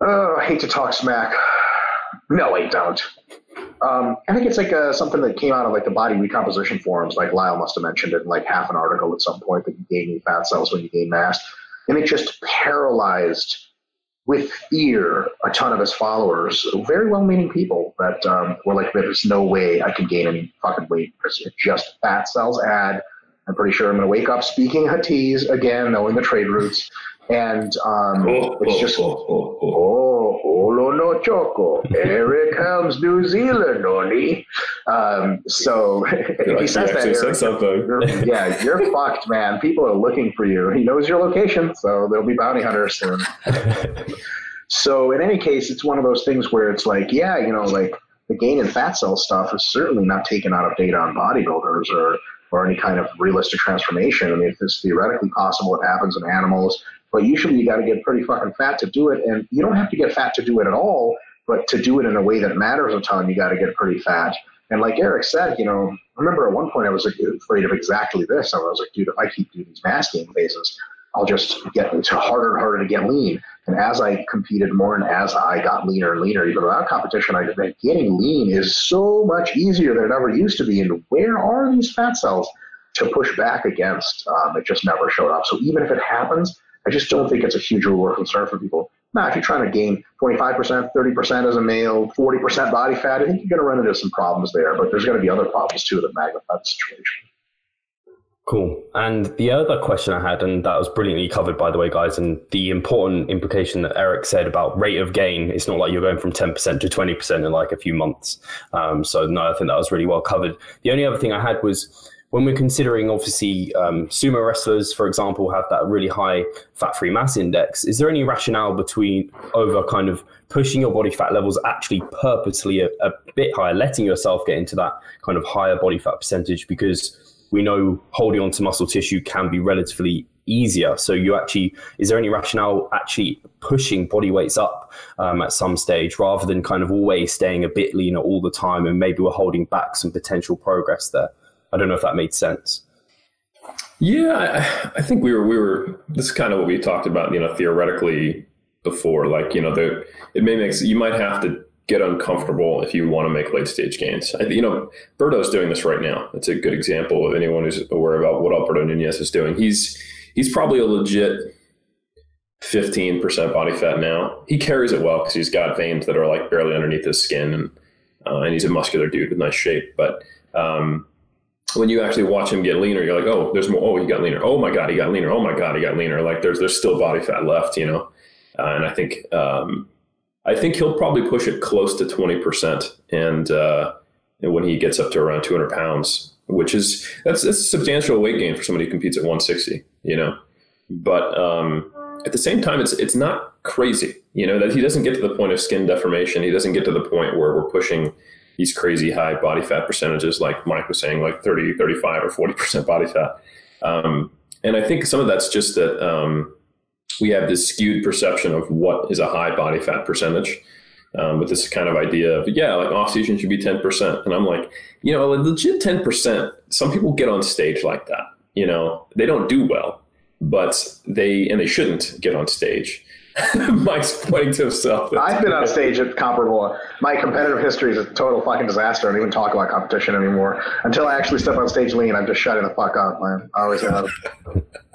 [SPEAKER 3] oh, I hate to talk smack. No, I don't. Um, I think it's like uh, something that came out of like the body recomposition forums, like Lyle must have mentioned it in like half an article at some point that you gain new fat cells when you gain mass. And it just paralyzed with fear a ton of his followers, very well meaning people that um, were like, there's no way I can gain any fucking weight it's just fat cells add. I'm pretty sure I'm going to wake up speaking Huttese again, knowing the trade routes. And um, oh, it's just, oh, oh, oh, oh, no choco. Here comes New Zealand, Noni. Um, so if he says that, something. You're, yeah, you're fucked, man. People are looking for you. He knows your location, so there'll be bounty hunters soon. so in any case, it's one of those things where it's like, yeah, you know, like the gain in fat cell stuff is certainly not taken out of data on bodybuilders or or any kind of realistic transformation. I mean, if it's theoretically possible, it happens in animals. But usually you got to get pretty fucking fat to do it. And you don't have to get fat to do it at all, but to do it in a way that matters a ton, you got to get pretty fat. And like Eric said, you know, I remember at one point I was afraid of exactly this. I was like, dude, if I keep doing these mass gain phases, I'll just get to harder and harder to get lean. And as I competed more and as I got leaner and leaner, even without competition, I that getting lean is so much easier than it ever used to be. And where are these fat cells to push back against? Um, it just never showed up. So even if it happens, I just don't think it's a huge reward concern for people. Now, if you're trying to gain 25%, 30% as a male, 40% body fat, I think you're going to run into some problems there, but there's going to be other problems too that magnify the situation.
[SPEAKER 1] Cool. And the other question I had, and that was brilliantly covered, by the way, guys, and the important implication that Eric said about rate of gain. It's not like you're going from 10% to 20% in like a few months. Um, so, no, I think that was really well covered. The only other thing I had was when we're considering obviously um, sumo wrestlers, for example, have that really high fat-free mass index. Is there any rationale between over kind of pushing your body fat levels actually purposely a, a bit higher, letting yourself get into that kind of higher body fat percentage? Because we know holding onto muscle tissue can be relatively easier. So you actually, is there any rationale actually pushing body weights up um, at some stage rather than kind of always staying a bit leaner all the time and maybe we're holding back some potential progress there? I don't know if that made sense.
[SPEAKER 2] Yeah, I, think we were we were. This is kind of what we talked about, you know, theoretically before. Like, you know, the it may make you might have to get uncomfortable if you want to make late stage gains. I, you know, Berto's doing this right now. It's a good example of anyone who's aware about what Alberto Nunez is doing. He's he's probably a legit 15% body fat now. He carries it well because he's got veins that are like barely underneath his skin, and uh, and he's a muscular dude with nice shape. But um, when you actually watch him get leaner, you're like, oh, there's more. Oh, he got leaner. Oh my god, he got leaner. Oh my god, he got leaner. Like there's there's still body fat left, you know. Uh, and I think um, I think he'll probably push it close to twenty percent, and uh, when he gets up to around two hundred pounds, which is that's that's a substantial weight gain for somebody who competes at one sixty, you know. But um, at the same time, it's it's not crazy. You know that he doesn't get to the point of skin deformation. He doesn't get to the point where we're pushing these crazy high body fat percentages, like Mike was saying, like 30, 35, or 40% body fat. Um, and I think some of that's just that um, we have this skewed perception of what is a high body fat percentage. Um, with this kind of idea of yeah, like off season should be ten percent, and I'm like, you know, a legit ten percent. Some people get on stage like that. You know, they don't do well, but they and they shouldn't get on stage. Mike's pointing to himself.
[SPEAKER 3] I've been on stage at comparable. My competitive history is a total fucking disaster. I don't even talk about competition anymore. Until I actually step on stage lean, I'm just shutting the fuck up, man. I always have.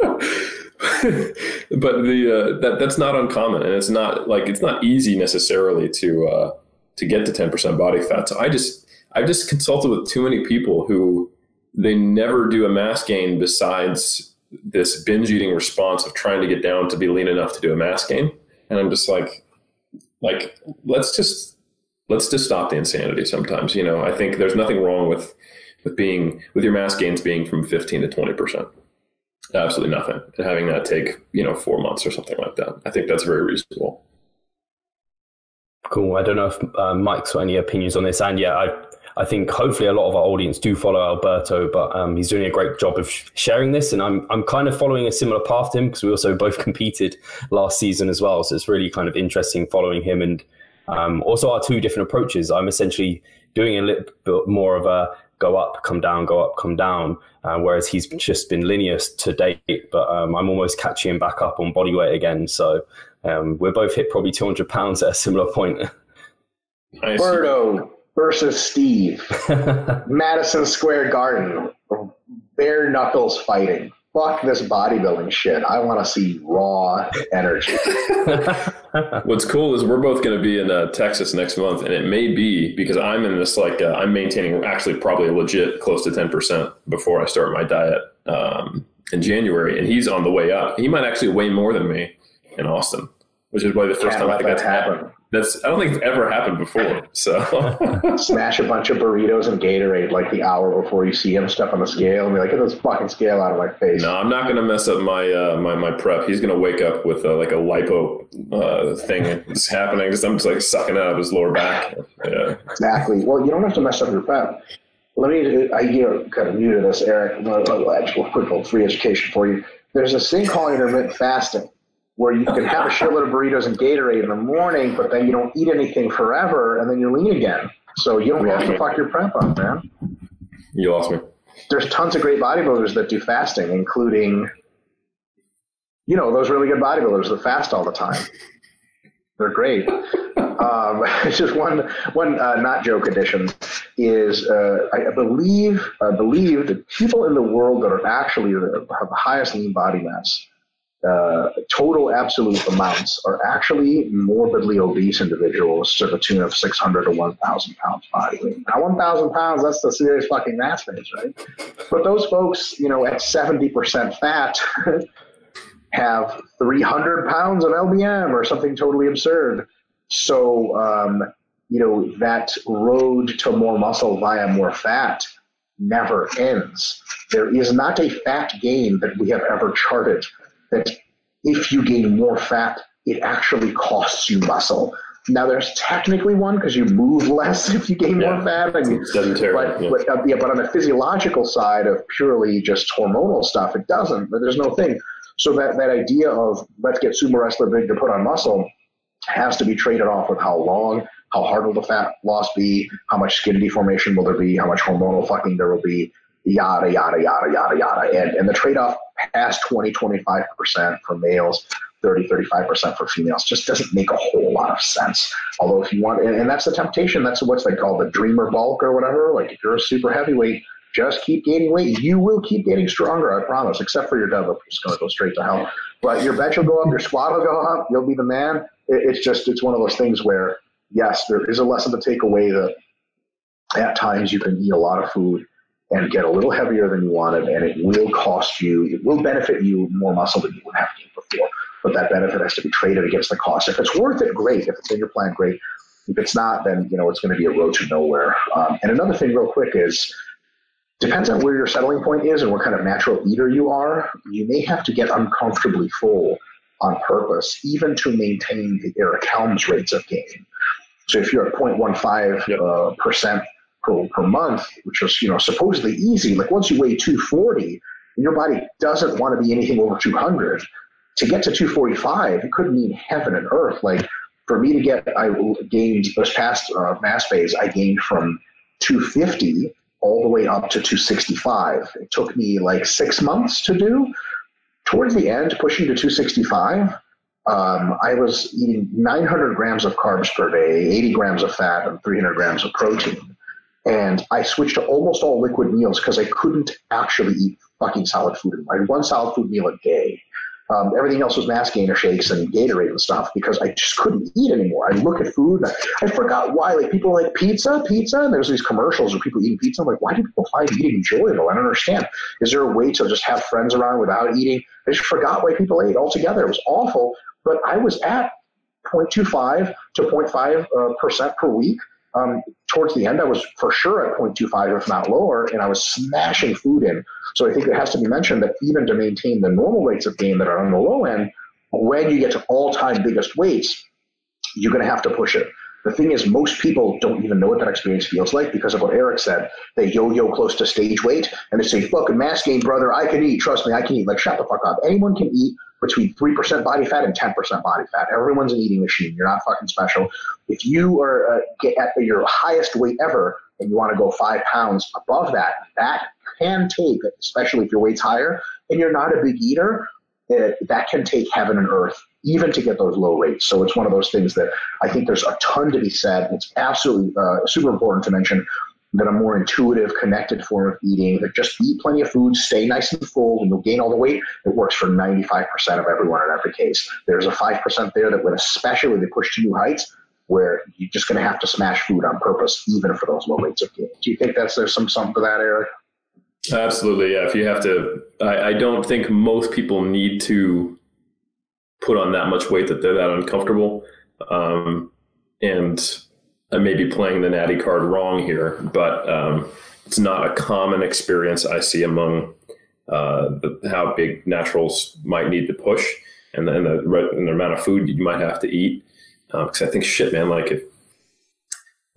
[SPEAKER 2] but the uh, that that's not uncommon, and it's not like it's not easy necessarily to uh, to get to ten percent body fat. So I just I've just consulted with too many people who they never do a mass gain besides this binge eating response of trying to get down to be lean enough to do a mass gain. And I'm just like, like, let's just, let's just stop the insanity sometimes. You know, I think there's nothing wrong with, with being, with your mass gains being from 15 to 20%. Absolutely nothing. And having that take, you know, four months or something like that. I think that's very reasonable.
[SPEAKER 1] Cool. I don't know if uh, Mike's got any opinions on this. And yeah, I I think hopefully a lot of our audience do follow Alberto, but um, he's doing a great job of sharing this, and I'm I'm kind of following a similar path to him because we also both competed last season as well. So it's really kind of interesting following him and um, also our two different approaches. I'm essentially doing a little bit more of a go up, come down, go up, come down, uh, whereas he's just been linear to date. But um, I'm almost catching him back up on body weight again. So um, we're both hit probably 200 pounds at a similar point.
[SPEAKER 3] Nice. Berto, versus Steve. Madison Square Garden. Bare knuckles fighting. Fuck this bodybuilding shit. I want to see raw energy.
[SPEAKER 2] What's cool is we're both going to be in uh, Texas next month, and it may be because I'm in this like uh, I'm maintaining actually probably legit close to ten percent before I start my diet um, in January, and he's on the way up. He might actually weigh more than me in Austin, which is probably the 1st time I think that's happened. That's I don't think it's ever happened before. So
[SPEAKER 3] smash a bunch of burritos and Gatorade like the hour before you see him step on the scale and be like, get this fucking scale out of my face.
[SPEAKER 2] No, I'm not gonna mess up my uh, my my prep. He's gonna wake up with a, like a lipo uh, thing that's happening because I'm just like sucking out of his lower back. Yeah.
[SPEAKER 3] Exactly. Well, you don't have to mess up your prep. Let me. I hear kind of new to this, Eric. Actual quick little free education for you. There's this thing called intermittent fasting where you can have a shitload of burritos and Gatorade in the morning, but then you don't eat anything forever, and then you're lean again. So you don't have to fuck your prep up, man.
[SPEAKER 2] You lost me.
[SPEAKER 3] There's tons of great bodybuilders that do fasting, including, you know, those really good bodybuilders that fast all the time. They're great. um, just one one uh, not joke addition is uh, I believe I believe the people in the world that are actually the, have the highest lean body mass uh, total absolute amounts are actually morbidly obese individuals to the tune of 600 to 1,000 pounds body weight. Now, 1,000 pounds, that's the serious fucking mass base, right? But those folks, you know, at 70% fat have 300 pounds of LBM or something totally absurd. So, um, you know, that road to more muscle via more fat never ends. There is not a fat gain that we have ever charted that if you gain more fat, it actually costs you muscle. Now there's technically one because you move less if you gain yeah. more fat. And you, but, yeah. But, uh, yeah, but on the physiological side of purely just hormonal stuff, it doesn't. But there's no thing. So that, that idea of let's get sumo wrestler big to put on muscle has to be traded off with how long, how hard will the fat loss be, how much skin deformation will there be, how much hormonal fucking there will be, yada, yada, yada, yada, yada. And, and the trade off past 20, 25% for males, 30, 35% for females just doesn't make a whole lot of sense. Although if you want, and, and that's the temptation, that's what's they call the dreamer bulk or whatever. Like if you're a super heavyweight, just keep gaining weight. You will keep getting stronger, I promise, except for your deadlift, is going to go straight to hell. But your bench will go up, your squat will go up, you'll be the man. It, it's just, it's one of those things where, yes, there is a lesson to take away that at times you can eat a lot of food and get a little heavier than you wanted, and it will cost you, it will benefit you more muscle than you would have gained before. But that benefit has to be traded against the cost. If it's worth it, great. If it's in your plan, great. If it's not, then you know it's going to be a road to nowhere. Um, and another thing, real quick, is depends on where your settling point is and what kind of natural eater you are. You may have to get uncomfortably full on purpose, even to maintain the Eric Helms rates of gain. So if you're at 0.15 uh, percent per, per month, which is you know supposedly easy, like once you weigh 240, your body doesn't want to be anything over 200. To get to 245, it could mean heaven and earth. Like for me to get, I gained this past uh, mass phase, I gained from 250 all the way up to 265. It took me like six months to do. Towards the end, pushing to 265, um, I was eating 900 grams of carbs per day, 80 grams of fat, and 300 grams of protein. And I switched to almost all liquid meals because I couldn't actually eat fucking solid food. I had one solid food meal a day. Um, everything else was mass gainer shakes and Gatorade and stuff because I just couldn't eat anymore. I look at food, I, I, forgot why. Like people like pizza, pizza, and there's these commercials of people eating pizza. I'm like, why do people find eating enjoyable? I don't understand. Is there a way to just have friends around without eating? I just forgot why people ate altogether. It was awful, but I was at 0.25 to 0.5 uh, percent per week. Um, towards the end, I was for sure at 0.25, if not lower, and I was smashing food in. So I think it has to be mentioned that even to maintain the normal rates of gain that are on the low end, when you get to all time biggest weights, you're going to have to push it. The thing is, most people don't even know what that experience feels like because of what Eric said. They yo-yo close to stage weight and they say, fucking mass gain, brother, I can eat. Trust me, I can eat. Like, shut the fuck up. Anyone can eat between 3% body fat and 10% body fat. Everyone's an eating machine. You're not fucking special. If you are uh, at your highest weight ever and you want to go five pounds above that, that can take, especially if your weight's higher and you're not a big eater, it, that can take heaven and earth even to get those low rates. So it's one of those things that I think there's a ton to be said. It's absolutely uh, super important to mention that a more intuitive, connected form of eating that just eat plenty of food, stay nice and full, and you'll gain all the weight. It works for 95% of everyone in every case. There's a 5% there that would especially they push to new heights where you're just going to have to smash food on purpose, even for those low rates of gain. Do you think that's there's some something to that, Eric?
[SPEAKER 2] Absolutely, yeah. If you have to, I, I don't think most people need to put on that much weight that they're that uncomfortable. Um, and I may be playing the natty card wrong here, but um, it's not a common experience I see among uh, the, how big naturals might need to push and, and, the, and the amount of food you might have to eat. Because uh, I think shit, man, like if,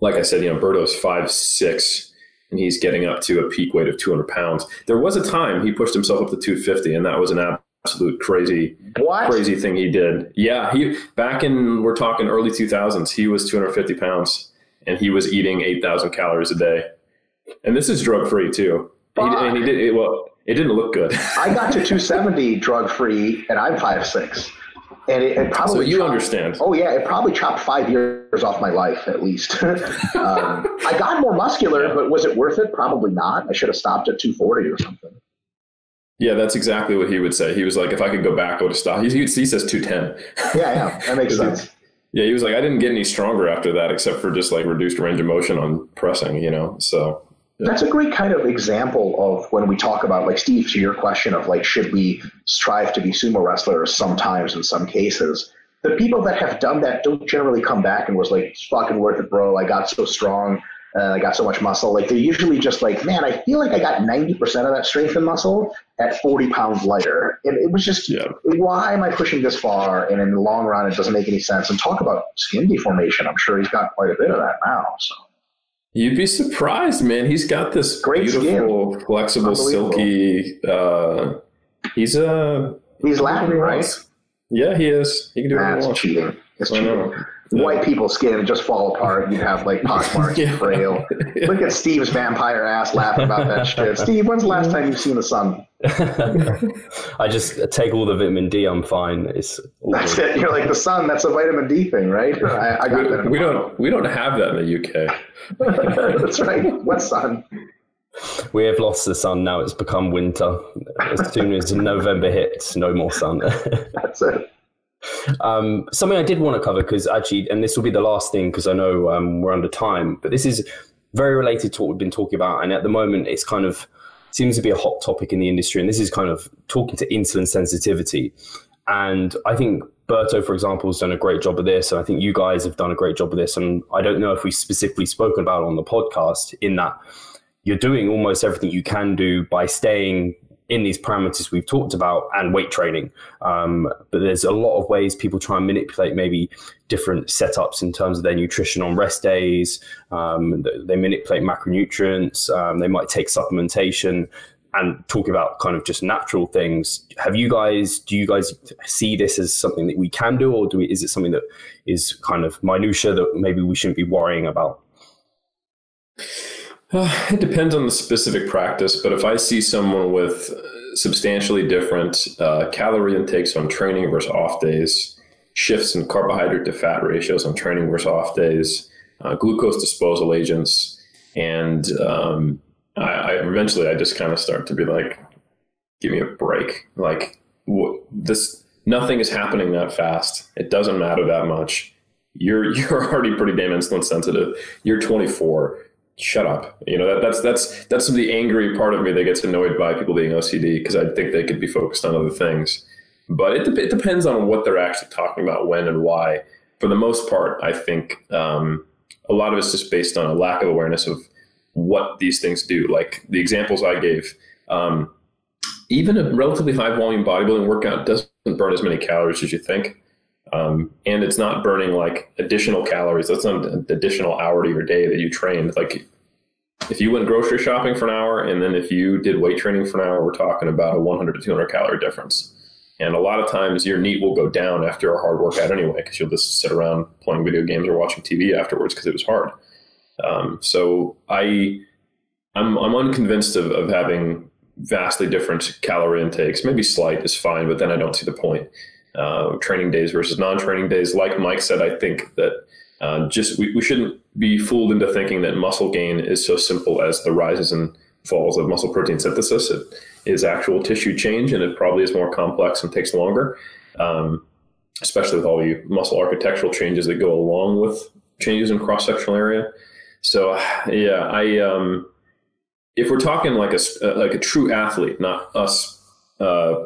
[SPEAKER 2] like I said, you know, Berto's five six, and he's getting up to a peak weight of 200 pounds. There was a time he pushed himself up to 250, and that was an absolute crazy
[SPEAKER 3] what?
[SPEAKER 2] crazy thing he did. Yeah, he back in we're talking early 2000s, he was 250 pounds and he was eating 8,000 calories a day. And this is drug free too. He, and he did it, well. It didn't look good.
[SPEAKER 3] I got to 270 drug free, and I'm five six. And it, it probably
[SPEAKER 2] so you
[SPEAKER 3] chopped,
[SPEAKER 2] understand.
[SPEAKER 3] Oh yeah, it probably chopped five years off my life at least. um, I got more muscular, yeah. but was it worth it? Probably not. I should have stopped at 240 or something.
[SPEAKER 2] Yeah, that's exactly what he would say. He was like, if I could go back, I would have stopped. He, he says 210.
[SPEAKER 3] Yeah, yeah, that makes sense.
[SPEAKER 2] Yeah, he was like, I didn't get any stronger after that, except for just like reduced range of motion on pressing, you know. So
[SPEAKER 3] yeah. that's a great kind of example of when we talk about like Steve to your question of like should we strive to be sumo wrestlers sometimes in some cases. The people that have done that don't generally come back and was like, it's fucking worth it, bro. I got so strong uh, I got so much muscle. Like they're usually just like, man, I feel like I got 90% of that strength and muscle at 40 pounds lighter. And it was just, yeah. why am I pushing this far? And in the long run, it doesn't make any sense. And talk about skin deformation. I'm sure he's got quite a bit of that now. So.
[SPEAKER 2] You'd be surprised, man. He's got this Great beautiful, skin. flexible, silky. Uh, he's a.
[SPEAKER 3] He's Latin, right?
[SPEAKER 2] Yeah, he is. He can do
[SPEAKER 3] That's cheating. It's cheating white people's skin just fall apart. You have like pockmarks yeah. and frail. Look at Steve's vampire ass laughing about that shit. Steve, when's the last time you've seen the sun?
[SPEAKER 1] I just take all the vitamin D. I'm fine. It's
[SPEAKER 3] that's good. it. You're like the sun. That's a vitamin D thing, right? I, I got
[SPEAKER 2] we,
[SPEAKER 3] that.
[SPEAKER 2] we don't. We don't have that in the
[SPEAKER 3] UK. that's right. What sun?
[SPEAKER 1] We have lost the sun now. It's become winter. As soon as November hits, no more sun.
[SPEAKER 3] that's it.
[SPEAKER 1] Um, something I did want to cover because actually, and this will be the last thing because I know um, we're under time, but this is very related to what we've been talking about. And at the moment, it's kind of seems to be a hot topic in the industry. And this is kind of talking to insulin sensitivity. And I think Berto, for example, has done a great job of this. And I think you guys have done a great job of this. And I don't know if we've specifically spoken about on the podcast in that you're doing almost everything you can do by staying in these parameters we've talked about and weight training. Um, but there's a lot of ways people try and manipulate maybe different setups in terms of their nutrition on rest days. Um, they manipulate macronutrients. Um, they might take supplementation and talk about kind of just natural things. Have you guys, do you guys see this as something that we can do, or do we, is it something that is kind of minutia that maybe we shouldn't be worrying about?
[SPEAKER 2] Uh, it depends on the specific practice, but if I see someone with substantially different uh, calorie intakes on training versus off days, shifts in carbohydrate to fat ratios on training versus off days, uh, glucose disposal agents, and um, I, I, eventually I just kind of start to be like, give me a break. Like this, nothing is happening that fast. It doesn't matter that much. You're you're already pretty damn insulin sensitive. You're 24 shut up. You know, that, that's that's that's the angry part of me that gets annoyed by people being OCD because I think they could be focused on other things. But it, it depends on what they're actually talking about, when and why. For the most part, I think um, a lot of it's just based on a lack of awareness of what these things do. Like the examples I gave, um, even a relatively high volume bodybuilding workout doesn't burn as many calories as you think. Um, and it's not burning like additional calories. That's not an additional hour to your day that you trained. Like if you went grocery shopping for an hour and then if you did weight training for an hour, we're talking about a 100 to 200 calorie difference. And a lot of times your NEAT will go down after a hard workout anyway, because you'll just sit around playing video games or watching TV afterwards because it was hard. Um, so I, I'm, I'm unconvinced of, of having vastly different calorie intakes. Maybe slight is fine, but then I don't see the point uh, training days versus non-training days. Like Mike said, I think that uh, just we, we shouldn't be fooled into thinking that muscle gain is so simple as the rises and falls of muscle protein synthesis. It is actual tissue change, and it probably is more complex and takes longer, um, especially with all the muscle architectural changes that go along with changes in cross-sectional area. So, yeah, I um, if we're talking like a like a true athlete, not us uh,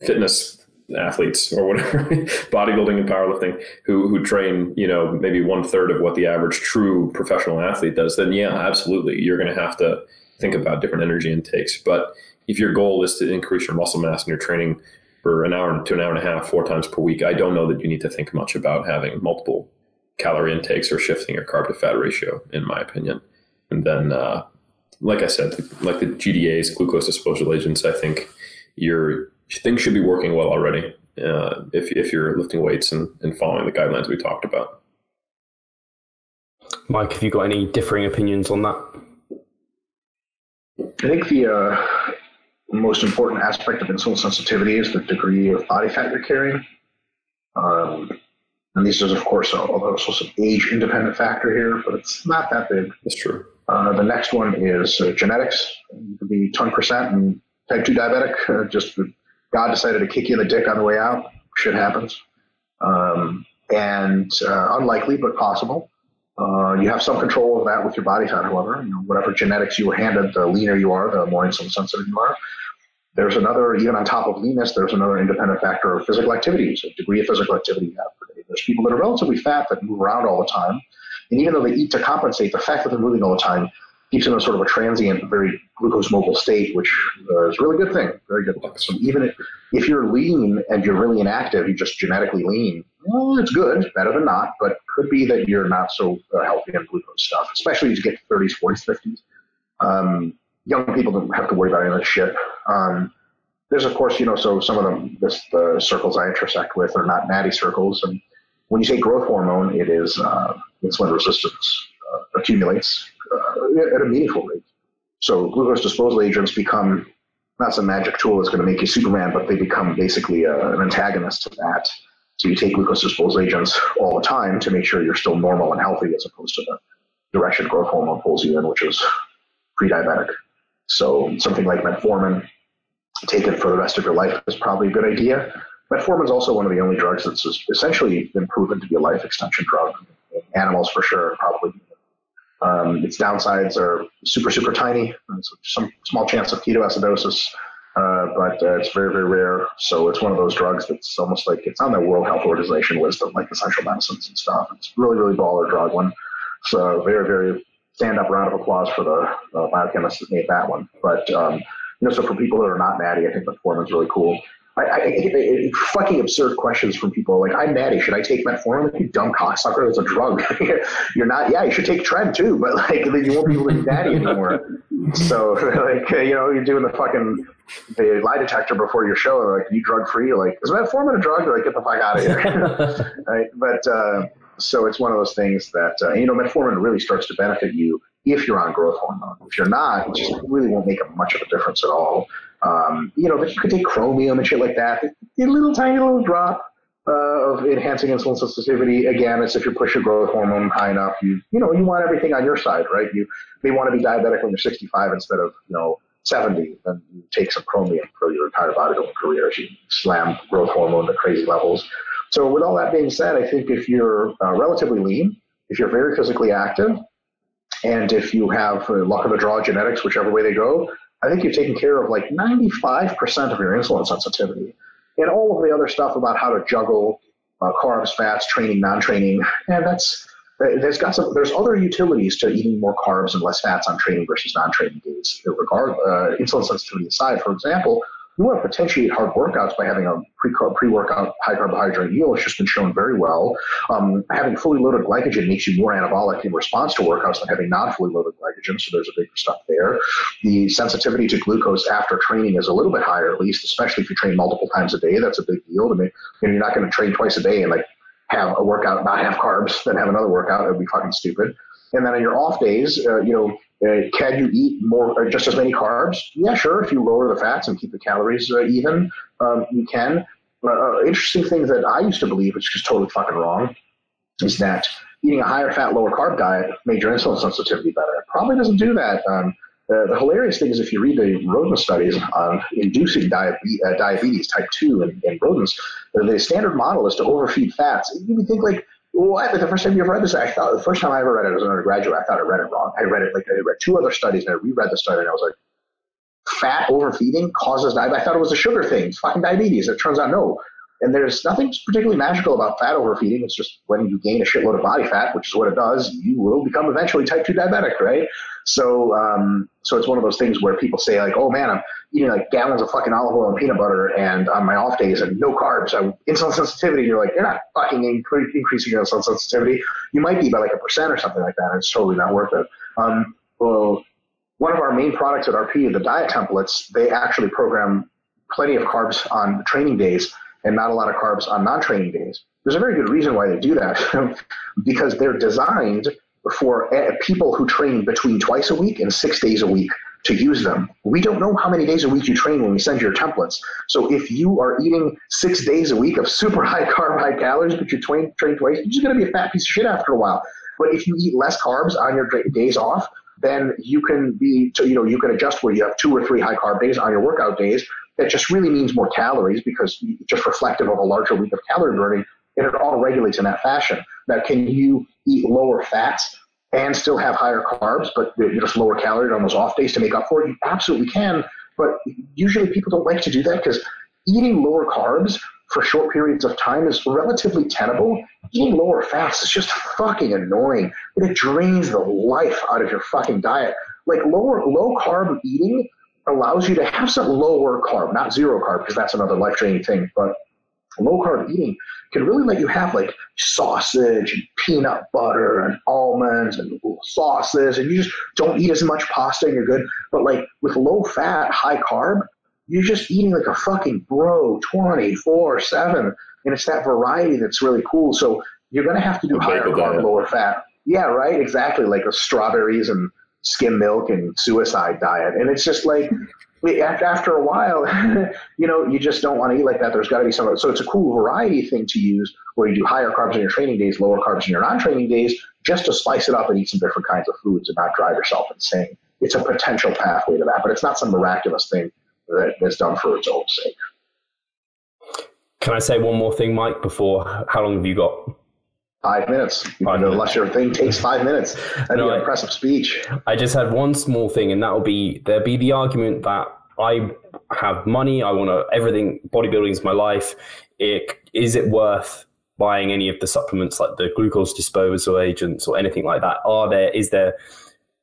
[SPEAKER 2] fitness athletes or whatever, bodybuilding and powerlifting, who who train, you know, maybe one third of what the average true professional athlete does, then yeah, absolutely, you're going to have to think about different energy intakes. But if your goal is to increase your muscle mass and you're training for an hour to an hour and a half, four times per week, I don't know that you need to think much about having multiple calorie intakes or shifting your carb to fat ratio, in my opinion. And then, uh, like I said, like the GDAs, glucose disposal agents, I think you're things should be working well already uh, if, if you're lifting weights and, and following the guidelines we talked about.
[SPEAKER 1] Mike, have you got any differing opinions on that?
[SPEAKER 3] I think the uh, most important aspect of insulin sensitivity is the degree of body fat you're carrying. Um, and this is, of course, although it's also some age independent factor here, but it's not that big.
[SPEAKER 2] That's true.
[SPEAKER 3] Uh, the next one is uh, genetics. You could be 20% and type 2 diabetic, uh, just God decided to kick you in the dick on the way out. Shit happens. Um, and uh, unlikely, but possible. Uh, you have some control of that with your body fat, however. You know, whatever genetics you were handed, the leaner you are, the more insulin sensitive you are. There's another, even on top of leanness, there's another independent factor of physical activity, so degree of physical activity you have per day. There's people that are relatively fat that move around all the time. And even though they eat to compensate, the fact that they're moving all the time keeps them in a sort of a transient, very glucose mobile state, which uh, is a really good thing. Very good. So even if, if you're lean and you're really inactive, you're just genetically lean, well, it's good, better than not, but could be that you're not so uh, healthy on glucose stuff, especially as you get to 30s, 40s, 50s. Um, young people don't have to worry about any of that shit. Um, there's, of course, you know, so some of them, this, the circles I intersect with are not natty circles. And when you say growth hormone, it is uh, insulin resistance uh, accumulates at a meaningful rate. So glucose disposal agents become not some magic tool that's going to make you Superman, but they become basically a, uh, an antagonist to that. So you take glucose disposal agents all the time to make sure you're still normal and healthy, as opposed to the direction growth hormone pulls you in, which is pre-diabetic. So something like metformin, taken for the rest of your life, is probably a good idea. Metformin is also one of the only drugs that's essentially been proven to be a life extension drug. Animals, for sure, probably um, its downsides are super, super tiny. So some small chance of ketoacidosis, uh, but uh, it's very, very rare. So it's one of those drugs that's almost like it's on the World Health Organization list of like essential medicines and stuff. It's really, really baller drug one. So very, very stand up round of applause for the uh, biochemist that made that one. But um, You know, so for people that are not natty, I think the form is really cool. I, I, I, fucking absurd questions from people like, I'm natty. Should I take metformin? You dumb cocksucker. It's a drug. You're not. Yeah, you should take tren too, but like then you won't be able to be natty anymore. so like you know, you're doing the fucking the lie detector before your show. Like, you drug free? Like, is metformin a drug? Like, get the fuck out of here. right? But uh, so it's one of those things that uh, you know, metformin really starts to benefit you if you're on growth hormone. If you're not, it just really won't make much of a difference at all. Um, you know, but you could take chromium and shit like that. A little tiny little drop uh, of enhancing insulin sensitivity. Again, it's if you push your growth hormone high enough, you you know you want everything on your side, right? You may want to be diabetic when you're 65 instead of you know 70, then you take some chromium for your entire bodybuilding career as you slam growth hormone to crazy levels. So with all that being said, I think if you're uh, relatively lean, if you're very physically active, and if you have uh, luck of the draw genetics, whichever way they go, I think you've taken care of like 95% of your insulin sensitivity. And all of the other stuff about how to juggle uh, carbs, fats, training, non-training, and that's there's got some there's other utilities to eating more carbs and less fats on training versus non-training days. Regard uh, insulin sensitivity aside, for example, you want to potentiate hard workouts by having a pre workout high carbohydrate meal. It's just been shown very well. Um, having fully loaded glycogen makes you more anabolic in response to workouts than having non fully loaded glycogen. So there's a big stuff there. The sensitivity to glucose after training is a little bit higher, at least, especially if you train multiple times a day. That's a big deal. I mean, you know, you're not going to train twice a day and like have a workout not have carbs, then have another workout. It would be fucking stupid. And then on your off days, uh, you know, uh, can you eat more, just as many carbs? Yeah, sure. If you lower the fats and keep the calories uh, even, um, you can. Uh, uh, interesting thing that I used to believe, which is totally fucking wrong, is that eating a higher fat, lower carb diet made your insulin sensitivity better. It probably doesn't do that. Um, uh, the hilarious thing is if you read the rodent studies on inducing diabetes, uh, diabetes type 2 in, in rodents, the standard model is to overfeed fats. You would think like, what? The first time you ever read this, I thought the first time I ever read it as an undergraduate, I thought I read it wrong. I read it like I read two other studies and I reread the study and I was like, fat overfeeding causes diabetes. I thought it was a sugar thing. It's fucking diabetes. It turns out no. And there's nothing particularly magical about fat overfeeding. It's just when you gain a shitload of body fat, which is what it does, you will become eventually type 2 diabetic, right? So, um, so it's one of those things where people say like, oh man, I'm eating like gallons of fucking olive oil and peanut butter and on my off days and no carbs, I'm insulin sensitivity. You're like, you're not fucking increasing your insulin sensitivity. You might be by like a percent or something like that. And it's totally not worth it. Um, well, one of our main products at RP, the diet templates, they actually program plenty of carbs on training days and not a lot of carbs on non-training days. There's a very good reason why they do that because they're designed for eh, people who train between twice a week and six days a week to use them. We don't know how many days a week you train when we send your templates. So if you are eating six days a week of super high carb, high calories, but you train, train twice, you're just going to be a fat piece of shit after a while. But if you eat less carbs on your days off, then you can be, you know, you can adjust where you have two or three high carb days on your workout days. That just really means more calories because just reflective of a larger week of calorie burning, and it all regulates in that fashion. Now, can you eat lower fats and still have higher carbs, but just lower calorie on those off days to make up for it? You absolutely can. But usually people don't like to do that because eating lower carbs for short periods of time is relatively tenable. Eating lower fats is just fucking annoying. It drains the life out of your fucking diet. Like lower low carb eating allows you to have some lower carb, not zero carb, because that's another life draining thing, but low carb eating can really let you have like sausage and peanut butter and almonds and sauces and you just don't eat as much pasta and you're good. But like with low fat, high carb, you're just eating like a fucking bro 24 7. And it's that variety that's really cool. So you're going to have to do higher carb, lower fat. Yeah, right. Exactly. Like strawberries and skim milk and suicide diet. And it's just like, after a while, you know, you just don't want to eat like that. There's got to be some. So it's a cool variety thing to use where you do higher carbs in your training days, lower carbs in your non-training days, just to spice it up and eat some different kinds of foods and not drive yourself insane. It's a potential pathway to that, but it's not some miraculous thing that is done for its own sake.
[SPEAKER 1] Can I say one more thing, Mike? Before how long have you got?
[SPEAKER 3] Five minutes. Five. Unless your thing takes five minutes. That'd no, be an impressive speech.
[SPEAKER 1] I just had one small thing, and that will be there'll be the argument that I have money, I want to everything. Bodybuilding is my life. It, is it worth buying any of the supplements like the glucose disposal agents or anything like that? Are there is there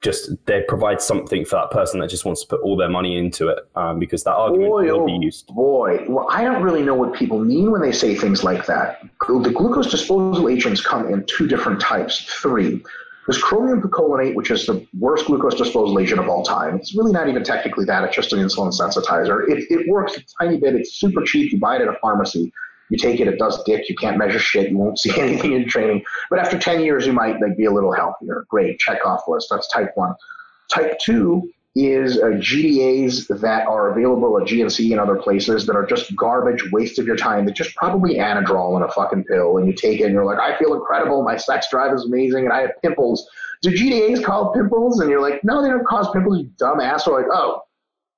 [SPEAKER 1] just they provide something for that person that just wants to put all their money into it um, because that argument
[SPEAKER 3] Boy,
[SPEAKER 1] will
[SPEAKER 3] oh
[SPEAKER 1] be used.
[SPEAKER 3] boy. Well, I don't really know what people mean when they say things like that. The glucose disposal agents come in two different types, three. There's chromium picolinate, which is the worst glucose disposal agent of all time. It's really not even technically that. It's just an insulin sensitizer. It, it works a tiny bit. It's super cheap. You buy it at a pharmacy. You take it, it does dick. You can't measure shit. You won't see anything in training. But after 10 years, you might like be a little healthier. Great, check off list. That's type one. Type two is uh, GDAs that are available at GNC and other places that are just garbage, waste of your time. They're just probably Anadrol in a fucking pill, and you take it and you're like, I feel incredible, my sex drive is amazing, and I have pimples. Do GDAs cause pimples? And you're like, no, they don't cause pimples, you dumb asshole. Like, oh,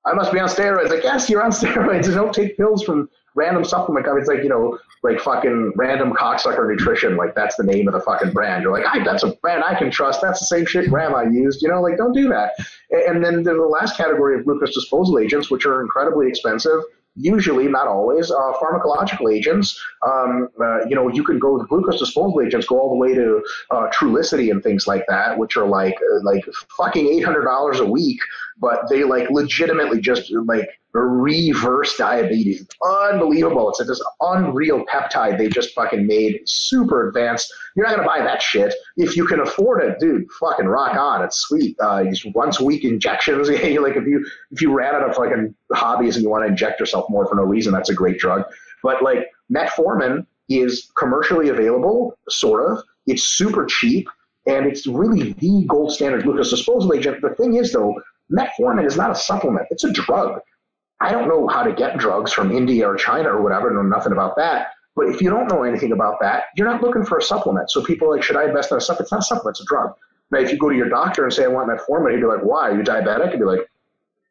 [SPEAKER 3] I must be on steroids. Like, yes, you're on steroids. Don't take pills from random supplement companies. Like, you know, like fucking random cocksucker nutrition. Like, that's the name of the fucking brand. You're like, I, that's a brand I can trust. That's the same shit grandma used. You know, like, don't do that. And then the last category of glucose disposal agents, which are incredibly expensive. Usually, not always, uh, pharmacological agents. Um, uh, you know, you can go with glucose disposal agents, go all the way to uh, Trulicity and things like that, which are like uh, like fucking eight hundred dollars a week, but they like legitimately just like reverse diabetes. Unbelievable. It's like this unreal peptide they just fucking made, super advanced. You're not gonna buy that shit if you can afford it, dude. Fucking rock on. It's sweet. Uh, these once a week injections. like if you if you ran out of fucking hobbies and you want to inject yourself more for no reason, that's a great drug. But like metformin is commercially available, sort of. It's super cheap, and it's really the gold standard glucose disposal agent. The thing is, though, metformin is not a supplement; it's a drug. I don't know how to get drugs from India or China or whatever. I know nothing about that. But if you don't know anything about that, you're not looking for a supplement. So people are like, should I invest in a supplement? It's not a supplement; it's a drug. Now, if you go to your doctor and say, I want metformin, he'd be like, why? Are you diabetic? He'd be like,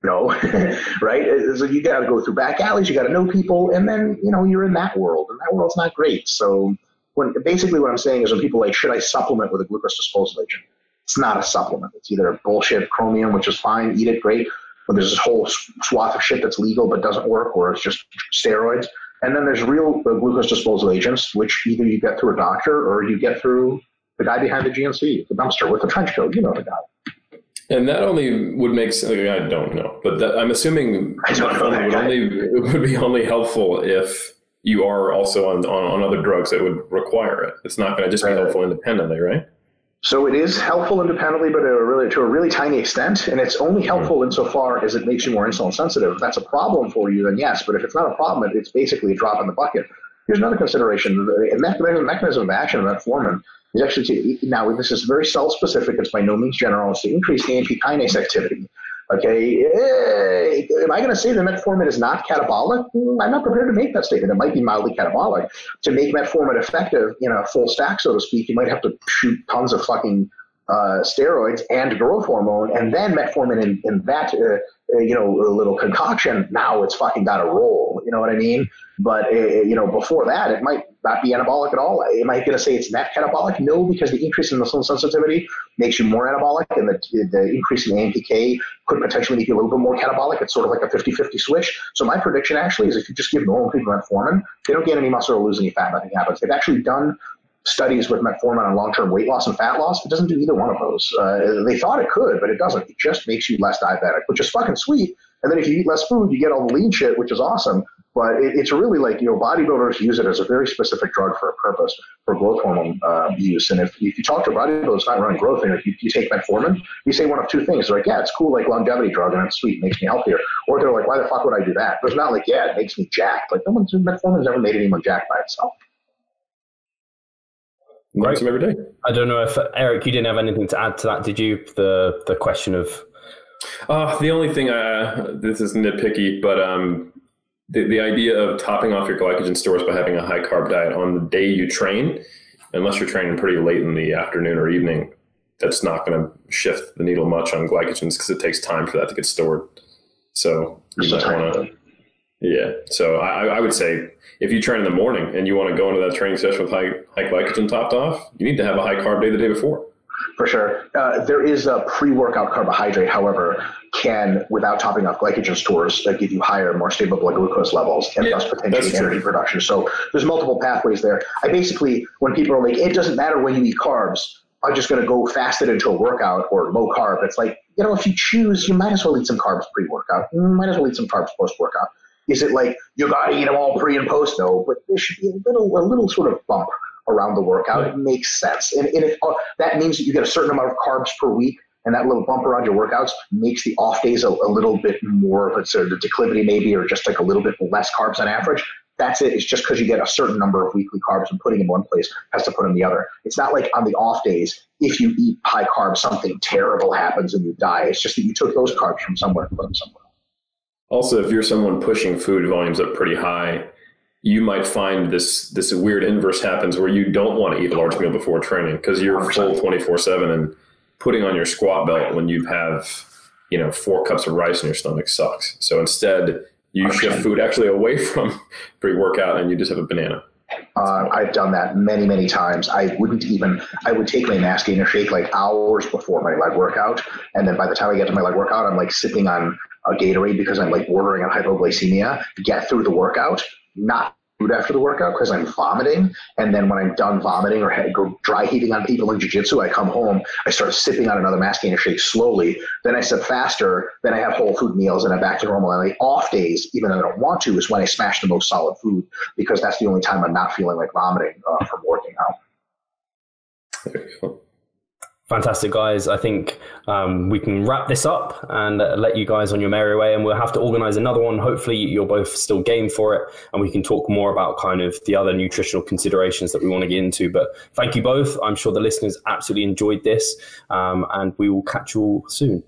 [SPEAKER 3] no, right? So you got to go through back alleys, you got to know people, and then you know you're in that world, and that world's not great. So when basically what I'm saying is when people like, should I supplement with a glucose disposal agent? It's not a supplement. It's either bullshit chromium, which is fine, eat it, great. But there's this whole swath of shit that's legal but doesn't work, or it's just steroids. And then there's real uh, glucose disposal agents, which either you get through a doctor or you get through the guy behind the GNC, the dumpster with the trench coat. You know the guy.
[SPEAKER 2] And that only would make sense. I don't know, but that, I'm assuming
[SPEAKER 3] I don't know that
[SPEAKER 2] would only it would be only helpful if you are also on, on, on other drugs that would require it. It's not going to just be helpful independently, right?
[SPEAKER 3] So it is helpful independently, but a really, to a really tiny extent, and it's only mm-hmm. helpful insofar as it makes you more insulin sensitive. If that's a problem for you, then yes. But if it's not a problem, it's basically a drop in the bucket. Here's another consideration: the mechanism, mechanism of action of metformin is actually to now this is very cell specific. It's by no means general. It's to increase AMP kinase activity. Okay, eh, am I going to say that metformin is not catabolic? Hmm, I'm not prepared to make that statement. It might be mildly catabolic. To make metformin effective in a full stack, so to speak, you might have to shoot tons of fucking uh, steroids and growth hormone, and then metformin in, in that, uh, you know, a little concoction. Now it's fucking got to roll. You know what I mean? But uh, you know, before that, it might not be anabolic at all. Am I going to say it's net catabolic? No, because the increase in insulin sensitivity makes you more anabolic, and the, the increase in AMPK could potentially make you a little bit more catabolic. It's sort of like a 50-50 switch. So my prediction actually is if you just give normal people metformin, they don't gain any muscle or lose any fat. Nothing happens. They've actually done studies with metformin on long-term weight loss and fat loss. It doesn't do either one of those. Uh, they thought it could, but it doesn't. It just makes you less diabetic, which is fucking sweet. And then if you eat less food, you get all the lean shit, which is awesome. But it, it's really like, you know, bodybuilders use it as a very specific drug for a purpose for growth hormone uh, use. And if, if you talk to a bodybuilder that's not running growth, and if you, you take metformin, you say one of two things. They're like, yeah, it's cool, like longevity drug, and it's sweet, makes me healthier. Or they're like, why the fuck would I do that? But it's not like, yeah, it makes me jacked. Like, no one's metformin's never made anyone jacked by itself.
[SPEAKER 2] Learn
[SPEAKER 1] Right.
[SPEAKER 2] some every day.
[SPEAKER 1] I don't know if Eric, you didn't have anything to add to that, did you? The the question of
[SPEAKER 2] Uh, the only thing, I, this is nitpicky, but um, the, the idea of topping off your glycogen stores by having a high carb diet on the day you train, unless you're training pretty late in the afternoon or evening, that's not going to shift the needle much on glycogens because it takes time for that to get stored. So you
[SPEAKER 3] Just
[SPEAKER 2] might want to,
[SPEAKER 3] bit.
[SPEAKER 2] Yeah. So I, I would say if you train in the morning and you want to go into that training session with high, high glycogen topped off, you need to have a high carb day the day before.
[SPEAKER 3] For sure. Uh, there is a pre workout carbohydrate, however, can, without topping off glycogen stores, uh, give you higher, more stable blood glucose levels and
[SPEAKER 2] Yeah,
[SPEAKER 3] thus potentially
[SPEAKER 2] that's true.
[SPEAKER 3] energy production. So there's multiple pathways there. I basically, when people are like, it doesn't matter when you eat carbs, I'm just going to go fasted into a workout or low carb. It's like, you know, if you choose, you might as well eat some carbs pre workout. You might as well eat some carbs post workout. Is it like you got to eat them all pre and post? No, but there should be a little, a little sort of bump around the workout. It makes sense. And, and if, uh, that means that you get a certain amount of carbs per week, and that little bump around your workouts makes the off days a, a little bit more of sort of declivity maybe, or just like a little bit less carbs on average. That's it. It's just because you get a certain number of weekly carbs and putting them in one place has to put them in the other. It's not like on the off days, if you eat high carbs, something terrible happens and you die. It's just that you took those carbs from somewhere and put them somewhere.
[SPEAKER 2] Also, if you're someone pushing food volumes up pretty high, you might find this this weird inverse happens where you don't want to eat a large meal before training because you're 100%. full 24 7 and putting on your squat belt when you have you know four cups of rice in your stomach sucks so instead you okay. shift food actually away from pre-workout and you just have a banana.
[SPEAKER 3] Uh, I've done that many, many times. I wouldn't even, I would take my mass gainer shake like hours before my leg workout. And then by the time I get to my leg workout, I'm like sipping on a Gatorade because I'm like bordering on hypoglycemia, get through the workout, not food after the workout because I'm vomiting. And then when I'm done vomiting or dry heaving on people in jiu-jitsu, I come home, I start sipping on another mass gainer shake slowly. Then I sip faster. Then I have whole food meals and I'm back to normal. And the off days, even though I don't want to, is when I smash the most solid food because that's the only time I'm not feeling like vomiting uh, from working out.
[SPEAKER 1] There you go. Fantastic, guys. I think um, we can wrap this up and uh, let you guys on your merry way. And we'll have to organize another one. Hopefully, you're both still game for it. And we can talk more about kind of the other nutritional considerations that we want to get into. But thank you both. I'm sure the listeners absolutely enjoyed this. Um, and we will catch you all soon.